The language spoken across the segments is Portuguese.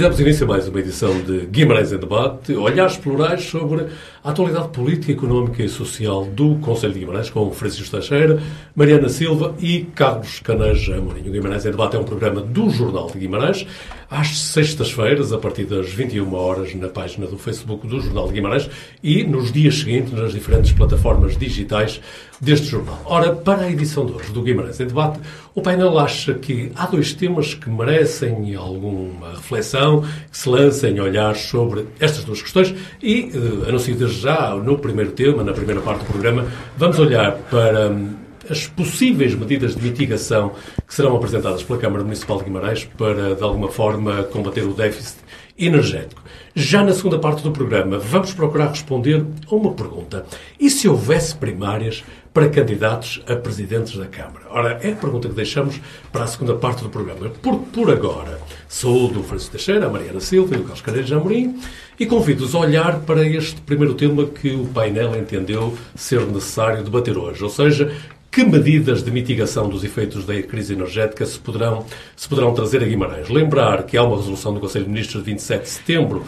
damos início a mais uma edição de Guimarães em Debate, olhares plurais sobre a atualidade política, económica e social do Conselho de Guimarães, com Francisco Teixeira, Mariana Silva e Carlos Caneja Amorim. O Guimarães em Debate é um programa do Jornal de Guimarães, às sextas-feiras, a partir das 21 horas, na página do Facebook do Jornal de Guimarães e nos dias seguintes nas diferentes plataformas digitais deste jornal. Ora, para a edição de hoje do Guimarães em Debate, o painel acha que há dois temas que merecem alguma reflexão, que se lancem olhares sobre estas duas questões e, uh, anuncio desde já, no primeiro tema, na primeira parte do programa, vamos olhar para hum, as possíveis medidas de mitigação que serão apresentadas pela Câmara Municipal de Guimarães para, de alguma forma, combater o déficit energético. Já na segunda parte do programa, vamos procurar responder a uma pergunta. E se houvesse primárias para candidatos a presidentes da Câmara? Ora, é a pergunta que deixamos para a segunda parte do programa. Por, por agora, saúdo o Francisco Teixeira, a Mariana Silva e o Carlos Careiro Amorim e convido-os a olhar para este primeiro tema que o painel entendeu ser necessário debater hoje, ou seja, que medidas de mitigação dos efeitos da crise energética se poderão, se poderão trazer a Guimarães? Lembrar que há uma resolução do Conselho de Ministros de 27 de setembro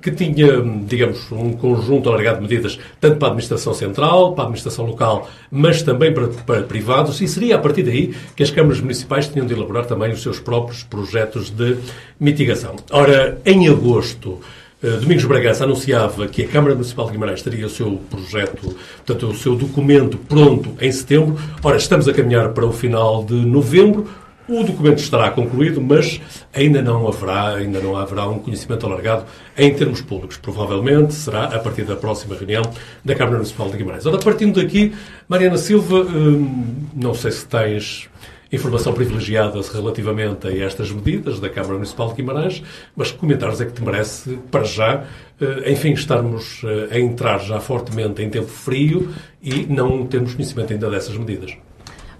que tinha, digamos, um conjunto alargado de medidas, tanto para a administração central, para a administração local, mas também para, para, privados, e seria a partir daí que as câmaras municipais tinham de elaborar também os seus próprios projetos de mitigação. Ora, em agosto, Domingos Bragança anunciava que a Câmara Municipal de Guimarães teria o seu projeto, portanto, o seu documento pronto em setembro. Ora, estamos a caminhar para o final de novembro. O documento estará concluído, mas ainda não haverá, ainda não haverá um conhecimento alargado em termos públicos. Provavelmente será a partir da próxima reunião da Câmara Municipal de Guimarães. Ora, partindo daqui, Mariana Silva, hum, não sei se tens informação privilegiada relativamente a estas medidas da Câmara Municipal de Guimarães, mas que comentários é que te merece, para já, eh, enfim, estarmos eh, a entrar já fortemente em tempo frio e não termos conhecimento ainda dessas medidas?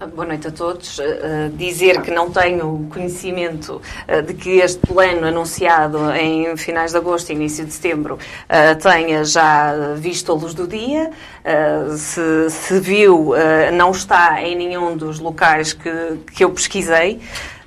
Boa noite a todos. Uh, dizer que não tenho conhecimento uh, de que este plano anunciado em finais de agosto e início de setembro uh, tenha já visto a luz do dia. Se, se, viu, não está em nenhum dos locais que, que eu pesquisei.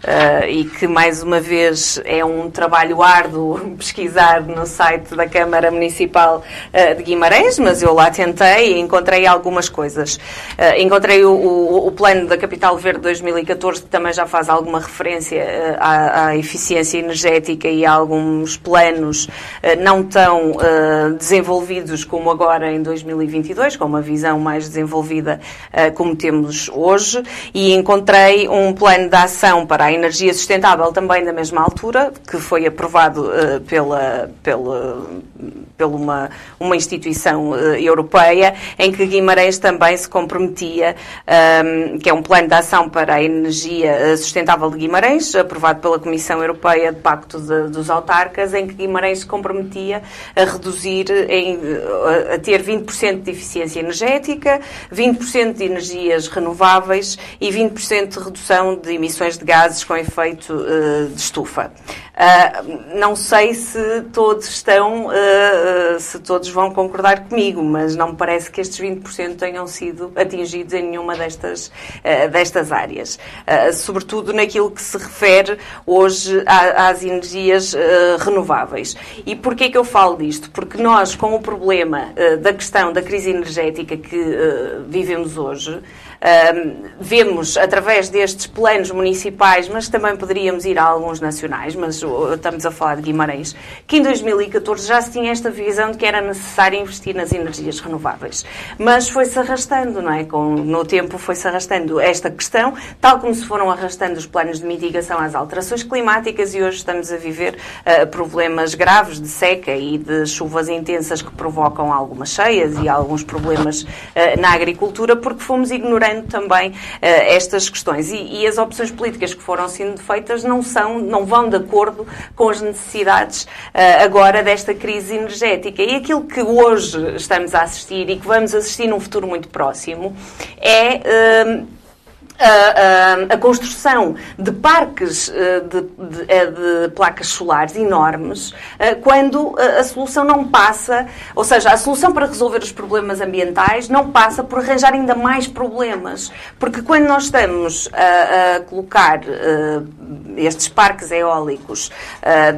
Uh, e que, mais uma vez, é um trabalho árduo pesquisar no site da Câmara Municipal uh, de Guimarães, mas eu lá tentei e encontrei algumas coisas. Uh, encontrei o, o, o, Plano da Capital Verde 2014, que também já faz alguma referência à, à, eficiência energética e a alguns planos não tão desenvolvidos como agora em 2022, com uma visão mais desenvolvida como temos hoje, e encontrei um plano de ação para a energia sustentável também da mesma altura, que foi aprovado uh, pela, pela, pela uma, uma instituição uh, europeia, em que Guimarães também se comprometia, um, ehm, que é um plano de ação para a energia eh, sustentável de Guimarães, aprovado pela Comissão Europeia de Pacto de, dos Autarcas, em que Guimarães se comprometia a reduzir, em, a ter 20% de eficiência energética, 20% de energias renováveis e 20% de redução de emissões de gases com efeito uh, de estufa. Uh, não sei se todos estão, uh, se todos vão concordar comigo, mas não me parece que estes 20% tenham sido atingidos em nenhuma destas, destas áreas. sobretudo naquilo que se refere hoje às energias renováveis. E porquê que eu falo disto? Porque nós, com o problema da questão da crise energética que vivemos hoje, vemos através destes planos municipais, mas também poderíamos ir a alguns nacionais, mas estamos a falar de Guimarães, que em 2014 já se tinha esta visão de que era necessário investir nas energias renováveis. Mas foi-se arrastando, não é? Com, no tempo foi-se arrastando esta questão, tal como se foram arrastando os planos de mitigação às alterações climáticas e hoje estamos a viver uh, problemas graves de seca e de chuvas intensas que provocam algumas cheias e alguns problemas uh, na agricultura porque fomos ignorando também uh, estas questões. E, e, as opções políticas que foram sendo feitas não são, não vão de acordo com as necessidades uh, agora desta crise energética. E aquilo que hoje estamos a assistir e que vamos assistir num futuro muito próximo é uh, a, a, a, construção de parques eh, de, de, eh, de, placas solares enormes eh, quando a, solução não passa, ou seja, a solução para resolver os problemas ambientais não passa por arranjar ainda mais problemas. Porque quando nós estamos a, colocar estes parques eólicos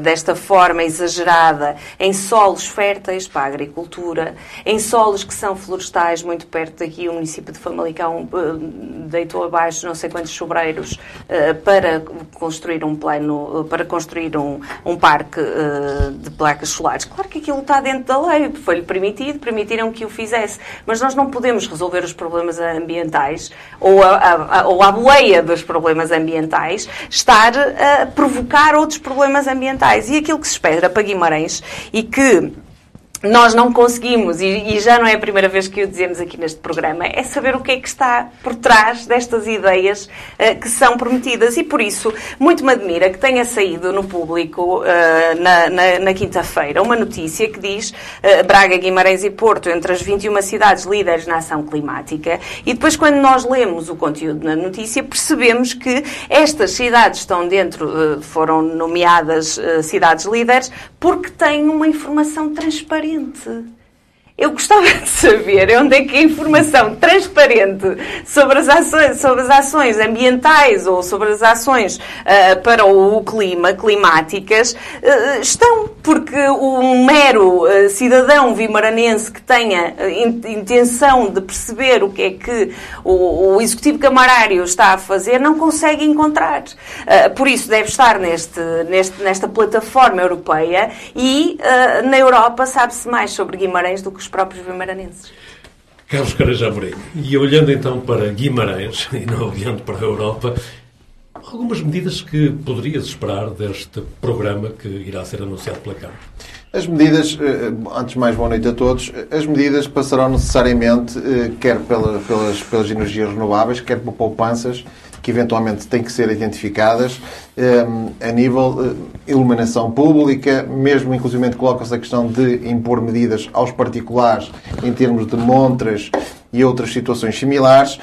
desta forma exagerada em solos férteis para a agricultura, em solos que são florestais, muito perto daqui, o município de Famalicão deitou abaixo mais não sei quantos sobreiros uh, para construir um plano, uh, para construir um, um parque uh, de placas solares. Claro que aquilo está dentro da lei, foi-lhe permitido, permitiram que o fizesse, mas nós não podemos resolver os problemas ambientais ou a, a, ou a boleia dos problemas ambientais estar a provocar outros problemas ambientais. E aquilo que se espera para Guimarães e que nós não conseguimos, e, já não é a primeira vez que o dizemos aqui neste programa, é saber o que é que está por trás destas ideias uh, que são prometidas. E por isso, muito me admira que tenha saído no público uh, na, na, na quinta-feira uma notícia que diz uh, Braga, Guimarães e Porto entre as 21 cidades líderes na ação climática. E depois, quando nós lemos o conteúdo na notícia, percebemos que estas cidades estão dentro, foram nomeadas cidades líderes, porque têm uma informação transparente transparente. Eu gostava de saber onde é que a informação transparente sobre as ações, sobre as ações ambientais ou sobre as ações uh, para o clima, climáticas, uh, estão. Porque um mero uh, cidadão vimaranense que tenha intenção de perceber o que é que o, o, Executivo Camarário está a fazer não consegue encontrar. por isso deve estar neste, neste, nesta plataforma europeia e na Europa sabe-se mais sobre Guimarães do que os próprios vimaranenses. Carlos Careja Amorim, e olhando então para Guimarães e não olhando para a Europa, algumas medidas que poderias esperar deste programa que irá ser anunciado pela Câmara? As medidas, eh, antes de mais boa noite a todos, as medidas passarão necessariamente, eh, quer pelas, pelas energias renováveis, quer por poupanças, que eventualmente têm que ser identificadas um, a nível uh, iluminação pública, mesmo inclusive coloca-se a questão de impor medidas aos particulares em termos de montras e outras situações similares,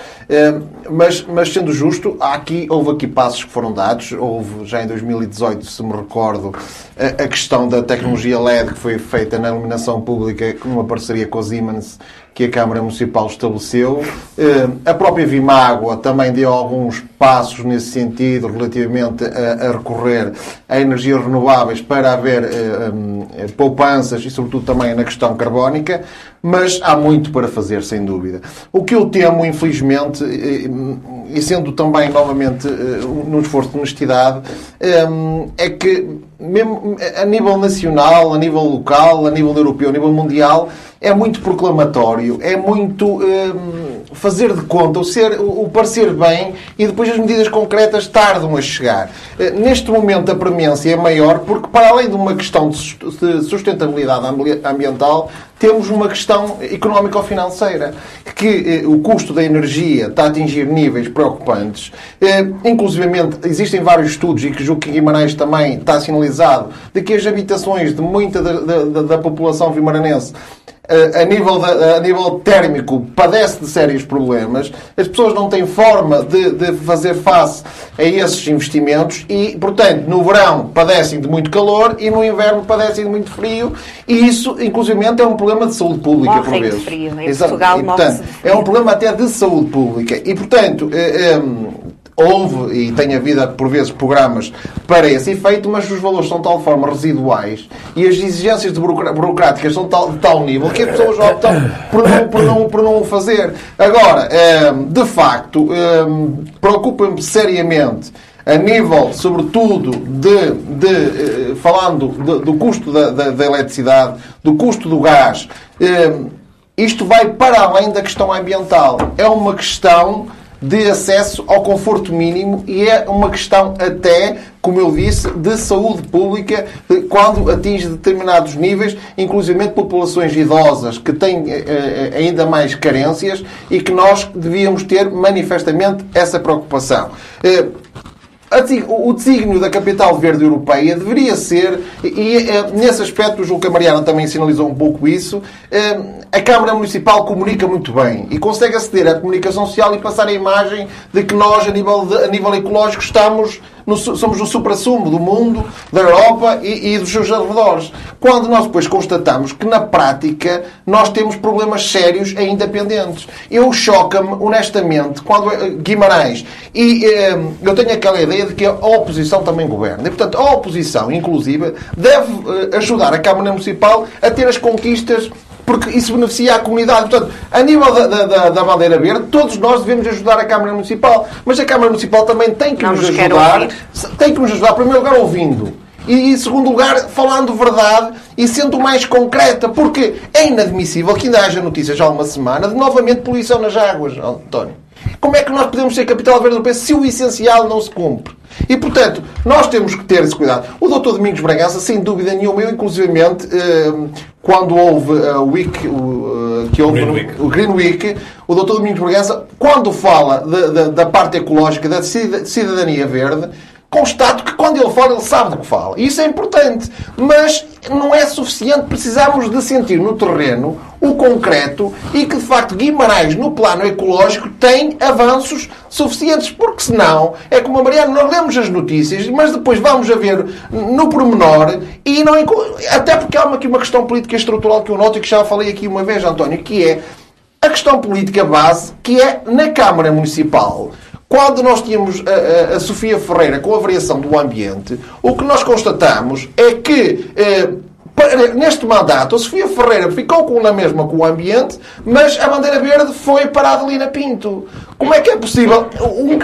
mas, mas sendo justo, aqui, houve aqui passos que foram dados, houve já em 2018, se me recordo, a, a questão da tecnologia LED que foi feita na iluminação pública numa parceria com a Siemens que a Câmara Municipal estabeleceu. Eh, a própria Vimágua também deu alguns passos nesse sentido relativamente a, a recorrer a energias renováveis para haver eh, eh, poupanças e, sobretudo, também na questão carbónica, mas há muito para fazer, sem dúvida. O que eu temo, infelizmente, e sendo também novamente num esforço de honestidade, é que mesmo a nível nacional, a nível local, a nível europeu, a nível mundial, é muito proclamatório, é muito hum, fazer de conta, o, ser, o parecer bem e depois as medidas concretas tardam a chegar. Uh, neste momento a premência é maior porque, para além de uma questão de sustentabilidade ambiental, temos uma questão económico-financeira, que eh, o custo da energia está a atingir níveis preocupantes. Eh, inclusivamente, existem vários estudos, e que julgo que Guimarães também está sinalizado, de que as habitações de muita da, da, da população vimaranense a nível, de, a nível térmico padece de sérios problemas, as pessoas não têm forma de, de, fazer face a esses investimentos e, portanto, no verão padecem de muito calor e no inverno padecem de muito frio e isso, inclusive, é um problema de saúde pública, Morrem por vezes. De frio. Em Exato. Portugal, e, portanto, é um problema até de saúde pública e, portanto, é, é, houve e tem havido por vezes programas para esse efeito, mas os valores são de tal forma residuais e as exigências burocráticas são de tal, de tal nível que as pessoas optam por não, por não, por não o fazer. Agora, ehm, de facto, ehm, preocupa-me seriamente a nível, sobretudo, de, de eh, falando do custo da, da, da, eletricidade, do custo do gás, ehm, isto vai para além da questão ambiental. É uma questão de acesso ao conforto mínimo e é uma questão até, como eu disse, de saúde pública quando atinge determinados níveis, inclusive populações idosas que têm eh, eh, ainda mais carências e que nós devíamos ter manifestamente essa preocupação. O desígnio da capital verde europeia deveria ser, e eh, nesse aspecto o João Camariana também sinalizou um pouco isso, eh, a Câmara Municipal comunica muito bem e consegue aceder à comunicação social e passar a imagem de que nós, a nível, de, a nível ecológico, estamos no, somos o supra-sumo do mundo, da Europa e, e, dos seus arredores. Quando nós depois constatamos que, na prática, nós temos problemas sérios ainda pendentes. Eu choca-me, honestamente, quando eh, Guimarães, e eh, eu tenho aquela ideia de que a oposição também governa. E, portanto, a oposição, inclusive, deve eh, ajudar a Câmara Municipal a ter as conquistas porque isso beneficia a comunidade. Portanto, a nível da, da, da, bandeira verde, todos nós devemos ajudar a Câmara Municipal. Mas a Câmara Municipal também tem que Não nos ajudar. Tem que nos ajudar, em primeiro lugar, ouvindo. E, em segundo lugar, falando verdade e sendo mais concreta. Porque é inadmissível que ainda haja notícias há uma semana de novamente poluição nas águas, António. Como é que nós podemos ser capital verde europeu se o essencial não se cumpre? E, portanto, nós temos que ter esse cuidado. O Dr. Domingos Bragança, sem dúvida nenhuma, eu, inclusivamente, eh, quando houve o week, eh, que houve Green o Green Week, o Dr. Domingos Bragança, quando fala de, de, da parte ecológica, da cidadania verde, constato que quando ele fala, ele sabe do que fala. E isso é importante. Mas não é suficiente. Precisamos de sentir no terreno o concreto e que, de facto, Guimarães, no plano ecológico, tem avanços suficientes. Porque, senão, é como a Mariana, nós lemos as notícias, mas depois vamos a ver no pormenor e não... Até porque há aqui uma questão política estrutural que eu noto e que já falei aqui uma vez, António, que é a questão política base, que é na Câmara Municipal quando nós tínhamos a, a, a, Sofia Ferreira com a variação do ambiente, o que nós constatamos é que eh, neste mandato a Sofia Ferreira ficou com, na mesma com o ambiente, mas a bandeira verde foi para a Adelina Pinto. Como é que é possível um,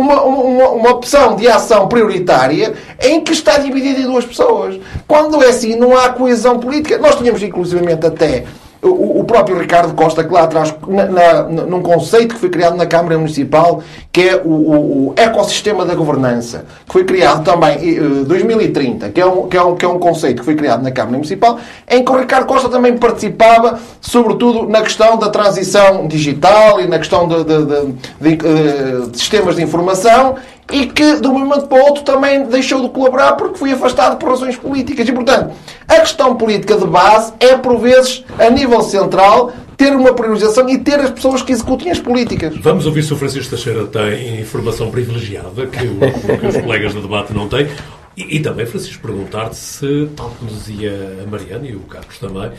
uma, uma, uma, opção de ação prioritária em que está dividida em duas pessoas? Quando é assim, não há coesão política. Nós tínhamos, inclusivamente, até o, próprio Ricardo Costa, que lá atrás, na, na, num conceito que foi criado na Câmara Municipal, que é o, o, o ecossistema da governança, que foi criado também em 2030, que é, um, que, é um, que é um conceito que foi criado na Câmara Municipal, em que o Ricardo Costa também participava, sobretudo na questão da transição digital e na questão de, de, de, de, eh, de sistemas de informação e que de um momento para o outro também deixou de colaborar porque foi afastado por razões políticas. E, portanto, a questão política de base é, por vezes, a nível central, ter uma priorização e ter as pessoas que executem as políticas. Vamos ouvir se o Francisco Teixeira tem informação privilegiada que, o, que os colegas do debate não têm. E, e também, Francisco, perguntar-te se, tal como dizia a Mariana e o Carlos também,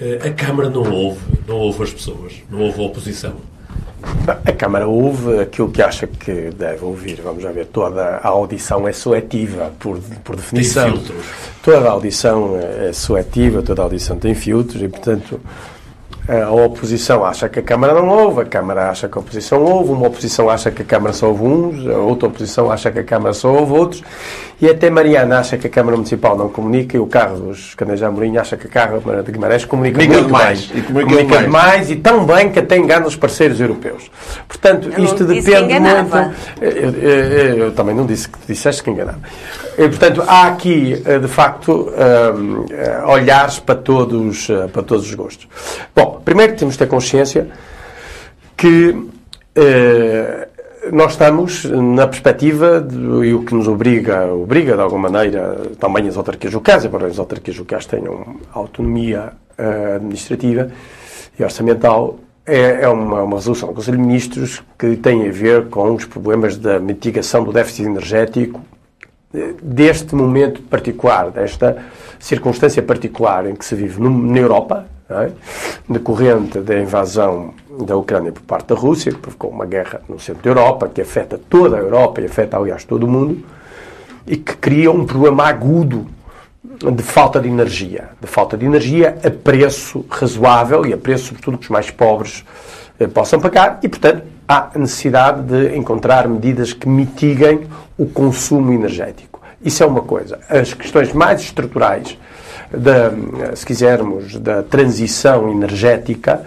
eh, a Câmara não ouve, não ouve as pessoas, não ouve a oposição. A Câmara ouve aquilo que acha que deve ouvir. Vamos ver, toda a audição é seletiva, por, por definição. Tem filtros. Toda a audição é seletiva, toda a audição tem filtros e, portanto, a oposição acha que a Câmara não ouve, a Câmara acha que a oposição ouve, uma oposição acha que a Câmara só ouve uns, a outra oposição acha que a Câmara só ouve outros, e até Mariana acha que a Câmara Municipal não comunica, e o Carlos Caneja Amorim acha que a Câmara de Guimarães comunica, comunica muito mais. E comunica, comunica demais. mais e tão bem que até engana os parceiros europeus. Portanto, eu isto depende muito. Eu, eu, eu, também não disse que disseste que enganava. E, portanto, há aqui, eh, de facto, um, eh, olhares para todos, eh, para todos os gostos. Bom, primeiro temos de ter consciência que nós estamos na perspectiva de, e o que nos obriga, obriga de alguma maneira também as autarquias locais, embora as autarquias locais tenham autonomia administrativa e orçamental, é, é uma, uma, resolução do Conselho de Ministros que tem a ver com os problemas da mitigação do déficit energético deste momento particular, desta circunstância particular em que se vive na Europa, é? decorrente da invasão da Ucrânia por parte da Rússia, que provocou uma guerra no centro da Europa, que afeta toda a Europa e afeta, aliás, todo o mundo, e que cria um problema agudo de falta de energia. De falta de energia a preço razoável e a preço, sobretudo, que os mais pobres eh, possam pagar e, portanto, há necessidade de encontrar medidas que mitiguem o consumo energético. Isso é uma coisa. As questões mais estruturais, da, se quisermos, da transição energética,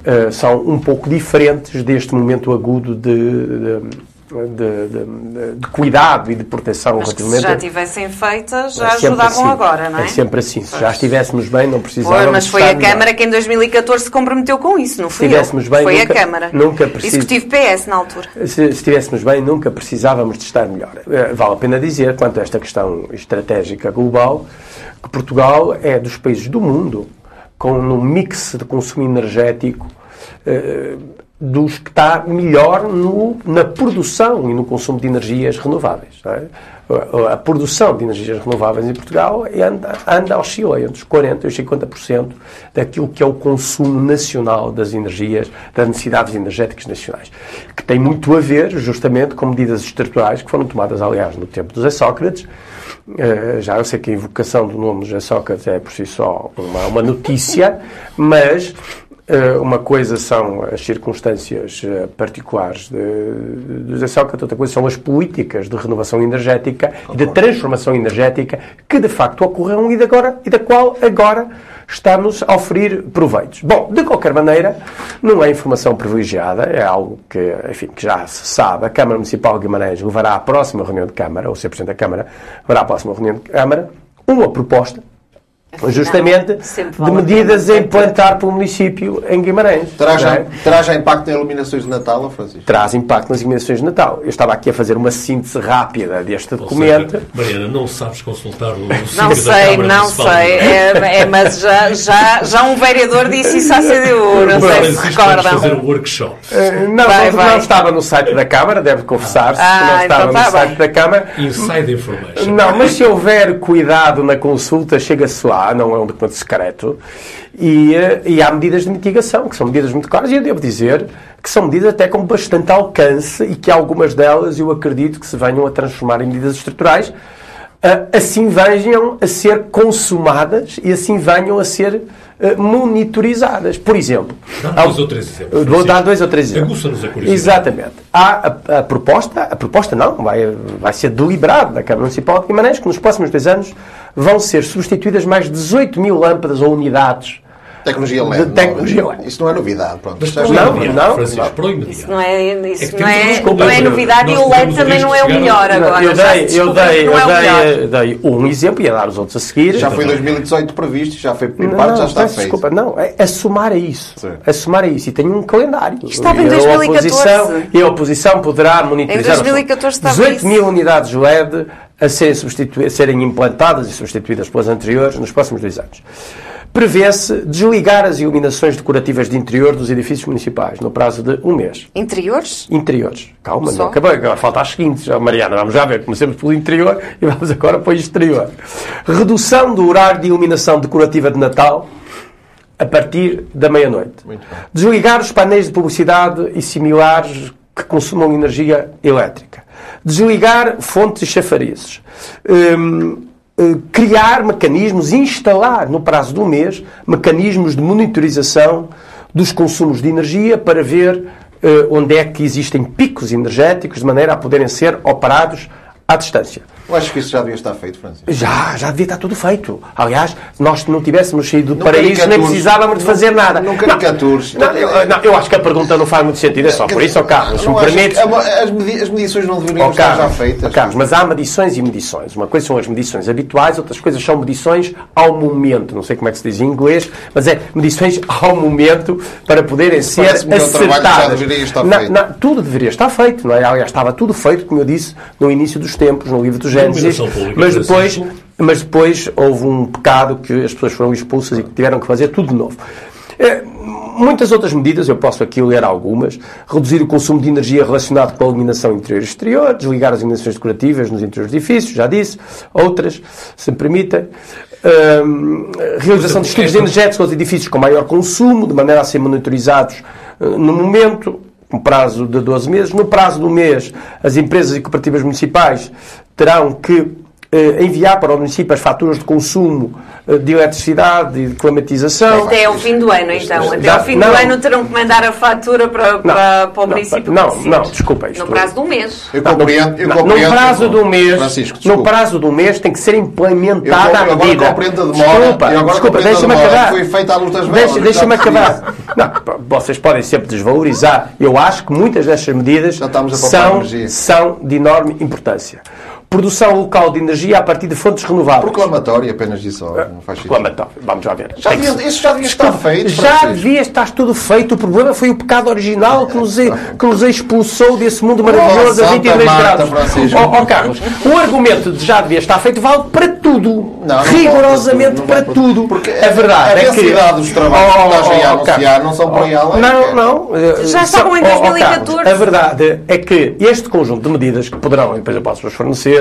uh, são um pouco diferentes deste momento agudo de, de, de, de, de cuidado e de proteção Mas que se relativamente. já tivessem feitas, já É sempre ajudavam assim. agora, não é? É sempre assim. Se já Pois. estivéssemos bem, não precisávamos. mas foi a melhor. Câmara que em 2014 se comprometeu com isso, não foi estivéssemos eu. bem, foi nunca- a Câmara. nunca preciso- Executivo PS na altura. Se, se estivéssemos bem, nunca precisávamos de estar melhor. Eh, Vale a pena dizer, quanto a esta questão estratégica global, que Portugal é dos países do mundo com um mix de consumo energético eh, dos que está melhor no- na produção e no consumo de energias renováveis. é? A, produção de energias renováveis em Portugal anda, anda oscila entre os 40% e os 50% daquilo que é o consumo nacional das energias, das necessidades energéticas nacionais. Que tem muito a ver, justamente, com medidas estruturais que foram tomadas, aliás, no tempo do Zé Sócrates, eh, já eu sei que a invocação do nome de José Sócrates é por si só uma, uma notícia, mas uma coisa são as circunstâncias eh, particulares José Sócrates, outra coisa são as políticas de renovação energética e de transformação energética que de facto ocorreram e, de agora, e da qual agora estamos a oferir proveitos. Bom, de qualquer maneira, não é informação privilegiada, é algo que, enfim, que já se sabe. A Câmara Municipal de Guimarães levará à próxima reunião de Câmara, ou o Sr. Presidente da Câmara levará à próxima reunião de Câmara, uma proposta justamente sempre de vale a medidas a implantar pelo município em Guimarães. Não já, é? já impacto em iluminações de Natal, Francisco? Traz impacto nas iluminações de Natal. Eu estava aqui a fazer uma síntese rápida deste Ou documento. seja, Mariana, não sabes consultar o Não sei, não Municipal de sei. Guimarães? É, é, mas já, já, já um vereador disse isso à CDU, não sei se vamos fazer recordam. um workshop. Eh, Não, Vai, não, vai. não estava no site da Câmara, deve confessar-se. Ah, não estava então tá no site bem. da Câmara. Inside Information. Não, mas se houver cuidado na consulta, chega-se lá, não é um documento secreto, e, eh, e há medidas de mitigação, que são medidas muito claras, e eu devo dizer que são medidas até com bastante alcance e que algumas delas eu acredito que se venham a transformar em medidas estruturais, ah, assim venham a ser consumadas e assim venham a ser ah, monitorizadas. Por exemplo, há- dois ou três exemplos, Vou dar dois ou três exemplos. A curiosidade. Exatamente. Há a, a proposta, a proposta não, vai, vai ser deliberado da Câmara Municipal de Guimarães que nos próximos dois anos vão ser substituídas mais de 18 mil lâmpadas ou unidades Tecnologia LED. De tecnologia não, LED. Isso não é novidade. Pronto. Mas já Não, imediato, não, Francisco, não. para o imediato. Não é, isso É não, é, não é novidade e Nós o LED também não é o melhor agora. eu dei, eu dei, que não eu é melhor. dei, dei um exemplo, ia dar os outros a seguir. Já foi 2018 previsto, já foi Não, parte, já está peço feito. desculpa, não, é assumar a isso. Sim. Assumar a isso. E tem um calendário. Estava em E a 2014. oposição- E a oposição poderá monitorizar. Em 2014 estava 18 isso. mil unidades LED a serem, substitu- serem implantadas e substituídas pelas anteriores nos próximos dois anos. Prevê-se desligar as iluminações decorativas de interior dos edifícios municipais no prazo de um mês. Interiores? Interiores. Calma, Só? não acabei. Agora falta as seguintes. Mariana, vamos já ver. Comecemos pelo interior e vamos agora para o exterior. Redução do horário de iluminação decorativa de Natal a partir da meia-noite. Desligar os painéis de publicidade e similares que consumam energia elétrica. Desligar fontes e chafarizes. Hum, eh, criar mecanismos, instalar no prazo um mês, mecanismos de monitorização dos consumos de energia para ver eh, onde é que existem picos energéticos de maneira a poderem ser operados à distância. Eu acho que isso já devia estar feito, Francisco. Já, já devia estar tudo feito. Aliás, se nós não tivéssemos saído do Não paraíso, nem precisávamos de Não- fazer nada. não caricatures. Não, eu, não, eu acho que a pergunta não faz muito sentido, é só por isso, ó Carlos, se Não me permites. que As, medi- as medições não deveriam Ó, estar já feitas. ó, Carlos, mas há medições e medições. Uma coisa são as medições habituais, outras coisas são medições ao momento. Não sei como é que se diz em inglês, mas é medições ao momento para poderem ser é acertadas. deveria estar Não, feito. não, tudo deveria estar feito, não é? Aliás, estava tudo feito, como eu disse, no início dos tempos, no livro do Gênesis, mas depois, mas depois houve um pecado que as pessoas foram expulsas e que tiveram que fazer tudo de novo. Eh, Muitas outras medidas, eu posso aqui ler algumas. Reduzir o consumo de energia relacionado com a iluminação interior e exterior, desligar as iluminações decorativas nos interiores de edifícios, já disse. Outras, se me permitem. Ahm, realização de estudos energéticos aos edifícios com maior consumo, de maneira a ser monitorizados eh, no momento, um prazo de 12 meses. No prazo do mês, as empresas e cooperativas municipais terão que eh, enviar para o município as faturas de consumo eh, de eletricidade e de climatização. Até ao fim do ano, então. Até Já- ao fim não. do ano terão que mandar a fatura para, para, para o não, município. não, não, desculpa, isto- No prazo de um mês. Eu compreendo, eu Não, compreendo. no prazo de um mês, Francisco, no desculpa. prazo de um mês tem que ser implementada Eu a agora medida. compreendo a demora, Desculpa, eu agora desculpa, a deixa-me acabar. Foi feita à luz das Deixa- Deixa-me acabar. Não, vocês podem sempre desvalorizar. Eu acho que muitas destas medidas a são, são de enorme importância. Produção local de energia a partir de fontes renováveis. Proclamatório, apenas isso. ó, Não faz sentido. Proclamatório. Vamos lá ver. Já devia- isso já devia estar feito, Já devia estar tudo feito. O problema foi o pecado original que nos, que nos expulsou desse mundo maravilhoso Oh, a 22 Santa Marta, graus. Ó ó, Carlos, o argumento de já devia estar feito vale para tudo. Não, não rigorosamente não para tudo. Porque é verdade. a é que- densidade dos trabalhos que estás a anunciar não são por aí além. Não, não. eh, Já são- estavam em ó, ó, 2014. Carlos, a verdade é que este conjunto de medidas que poderão, depois eu posso-vos fornecer,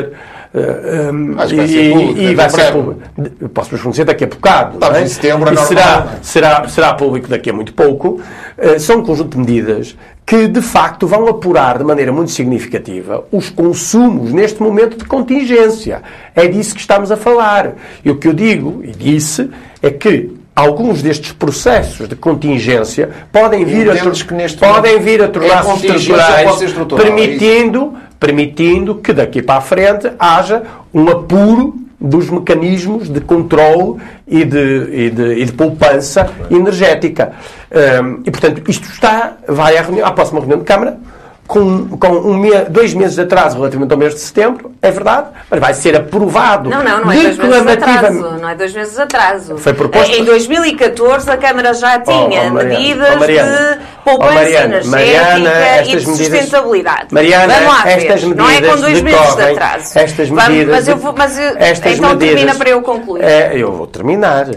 eh, um, Acho que vai e, ser público, e daqui vai ser público. Posso-vos fornecer daqui a bocado. Estamos não é? em setembro, é normal, será, é? será, será público daqui a muito pouco. Eh, são um conjunto de medidas que, de facto, vão apurar de maneira muito significativa os consumos neste momento de contingência. É disso que estamos a falar. E o que eu digo, e disse, é que alguns destes processos de contingência podem vir a, podem vir a é tornar-se contingência, estruturais, é permitindo, permitindo que daqui para a frente haja um apuro dos mecanismos de controle e de, e de, e de poupança energética. Hum, e, portanto, isto está, vai à, reunião, à próxima reunião de Câmara, com, com um me- dois meses de atraso relativamente ao mês de setembro, é verdade, mas vai ser aprovado Não, não, não é dois meses de atraso. Não é dois meses de atraso. Foi proposto- Em 2014 a Câmara já tinha Oh, oh, Mariana, medidas oh, Mariana, de poupança oh, Mariana, energética Mariana, e de medidas- sustentabilidade. Mariana, Vamos lá estas Não é com medidas dois meses de atraso. Estas Vamos- medidas mas eu vou, mas eu, então medidas- termina para eu concluir. É, eu vou terminar.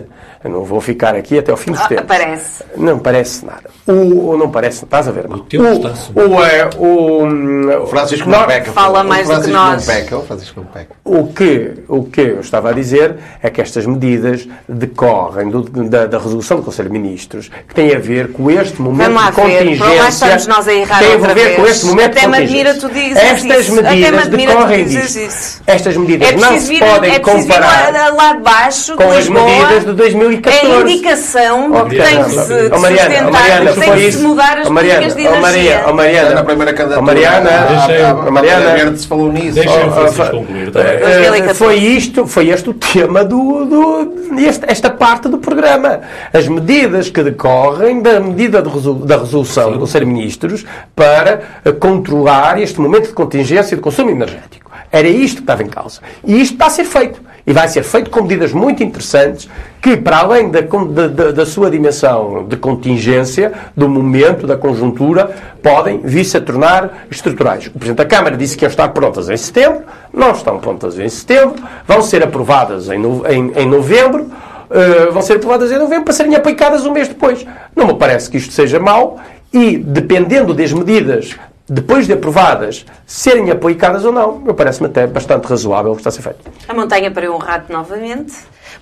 Eu não vou ficar aqui até ao fim dos Ah, tempos. parece. Não parece nada. O, o- não parece, estás a ver? O tempo está-se. o, é, o, O Francisco não- não peca. Fala O mais do que Francisco nós. Não peca. O Francisco não peca. O que, o que eu estava a dizer é que estas medidas decorrem do- da, da resolução do Conselho de Ministros, que tem a ver com este momento Vamos de ver, contingência. lá estamos nós a errar tem a ver com vez. este momento Até de me admira contingência. tu dizes Estas isso. Até me medidas tu decorrem dizes disto. isso. Estas medidas É não se podem é vir comparar lá, lá de baixo, com as medidas de 2014. É a indicação Oh, de que tem que caramba. se Oh, Mariana, sustentar, oh, Mariana, que tem foi que se isso. mudar as Oh, Mariana, políticas de oh, energia. oh, Mariana, Na primeira candidatura. oh, Mariana, a, a, oh, Mariana, se falou nisso. O Oh, Francisco oh, concluir também. 2014. Foi isto, foi este o tema do, do este- esta parte do programa. As medidas que decorrem da medida de resolu- da resolução do Conselho de Ministros para controlar este momento de contingência de consumo energético. Era isto que estava em causa. E isto está a ser feito. E vai ser feito com medidas muito interessantes que, para além da, da- da- sua dimensão de contingência, do momento, da conjuntura, podem vir-se a tornar estruturais. O Presidente da Câmara disse que iam estar prontas em setembro, não estão prontas em setembro, vão ser aprovadas em, em- em novembro, eh, vão ser aprovadas em novembro para serem aplicadas um mês depois. Não me parece que isto seja mau e, dependendo das medidas depois de aprovadas, serem aplicadas ou não, me parece-me até bastante razoável o que está a ser feito. A montanha pariu um rato novamente.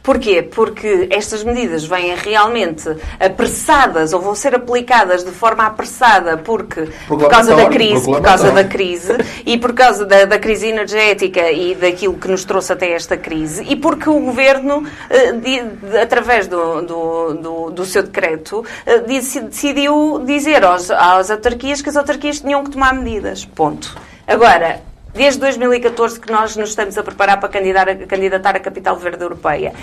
Porquê? Porque estas medidas vêm realmente apressadas ou vão ser aplicadas de forma apressada porque, por causa da crise, por causa da crise e por causa da, da crise energética e daquilo que nos trouxe até esta crise e porque o Governo, eh, através do, do, do, do seu decreto, eh, decidiu dizer aos, às autarquias que as autarquias tinham que tomar medidas. Ponto. Agora, Desde 2014 que nós nos estamos a preparar para candidatar a, Capital Verde Europeia.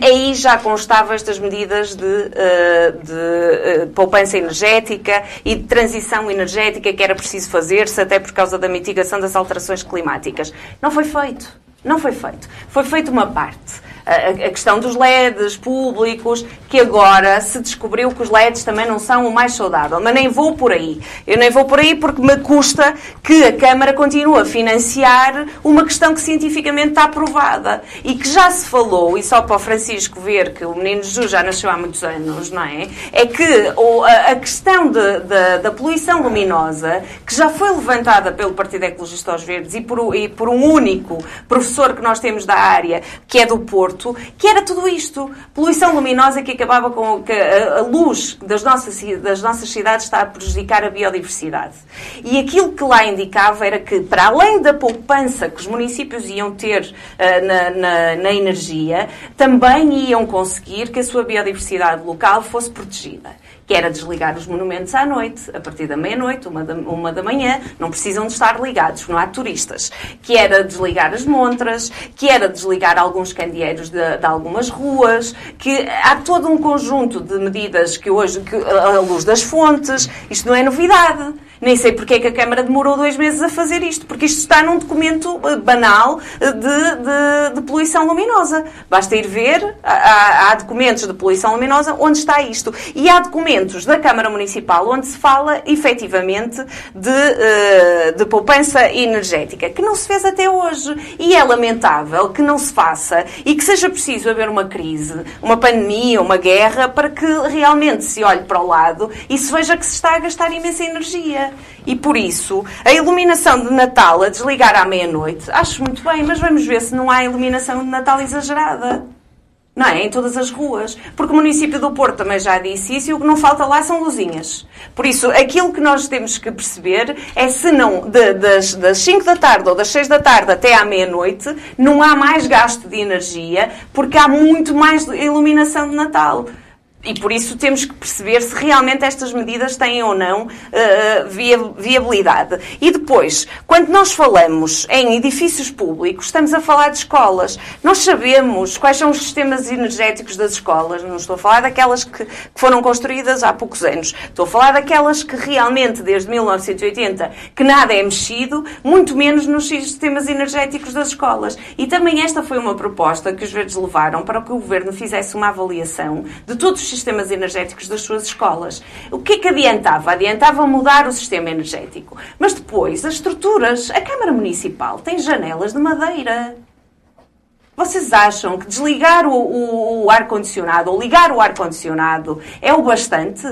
Aí já constavam estas medidas de, eh, de eh, poupança energética e de transição energética que era preciso fazer-se até por causa da mitigação das alterações climáticas. Não foi feito. Não foi feito. Foi feita uma parte. A, a questão dos LEDs públicos, que agora se descobriu que os LEDs também não são o mais saudável. Mas nem vou por aí. Eu nem vou por aí porque me custa que a Câmara continue a financiar uma questão que cientificamente está aprovada e que já se falou, e só para o Francisco ver que o menino Jesus já nasceu há muitos anos, não é? É que o- a, a questão de- de- da poluição luminosa, que já foi levantada pelo Partido Ecologista aos Verdes e por, e por um único professor que nós temos da área, que é do Porto, Porto, que era tudo isto. Poluição luminosa que acabava com que a, luz das nossas, das nossas cidades está a prejudicar a biodiversidade. E aquilo que lá indicava era que, para além da poupança que os municípios iam ter uh, na, na, na energia, também iam conseguir que a sua biodiversidade local fosse protegida que era desligar os monumentos à noite, a partir da meia-noite, uma da, uma da manhã, não precisam de estar ligados, não há turistas, que era desligar as montras, que era desligar alguns candeeiros de, de algumas ruas, que há todo um conjunto de medidas que hoje, que, a luz das fontes, isto não é novidade. Nem sei porque é que a Câmara demorou dois meses a fazer isto, porque isto está num documento eh, banal eh, de, de, de poluição luminosa. Basta ir ver, há, há, documentos de poluição luminosa onde está isto. E há documentos da Câmara Municipal onde se fala efetivamente de, eh, de poupança energética, que não se fez até hoje. E é lamentável que não se faça e que seja preciso haver uma crise, uma pandemia, uma guerra, para que realmente se olhe para o lado e se veja que se está a gastar imensa energia. E por isso, a iluminação de Natal a desligar à meia-noite, acho muito bem, mas vamos ver se não há iluminação de Natal exagerada. Não é? Em todas as ruas. Porque o município do Porto também já disse isso e o que não falta lá são luzinhas. Por isso, aquilo que nós temos que perceber é se não, de, das, das 5 da tarde ou das 6 da tarde até à meia-noite, não há mais gasto de energia porque há muito mais iluminação de Natal. E por isso temos que perceber se realmente estas medidas têm ou não uh, viabilidade. E depois, quando nós falamos em edifícios públicos, estamos a falar de escolas. Nós sabemos quais são os sistemas energéticos das escolas. Não estou a falar daquelas que, que foram construídas há poucos anos. Estou a falar daquelas que realmente, desde 1980, que nada é mexido, muito menos nos sistemas energéticos das escolas. E também esta foi uma proposta que os verdes levaram para que o governo fizesse uma avaliação de todos os sistemas energéticos das suas escolas. O que é que adiantava? Adiantava mudar o sistema energético. Mas depois, as estruturas. A Câmara Municipal tem janelas de madeira. Vocês acham que desligar o, o, o ar-condicionado ou ligar o ar-condicionado é o bastante?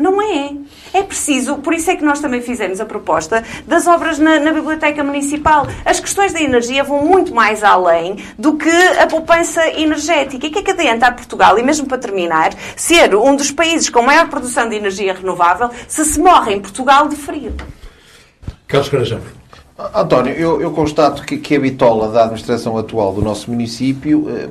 Não é. É preciso, por isso é que nós também fizemos a proposta das obras na, na, Biblioteca Municipal. As questões da energia vão muito mais além do que a poupança energética. E o que é que adianta a Portugal, e mesmo para terminar, ser um dos países com maior produção de energia renovável se se morre em Portugal de frio? Carlos Carajão. António, eu, eu constato que, que, a bitola da administração atual do nosso município eh,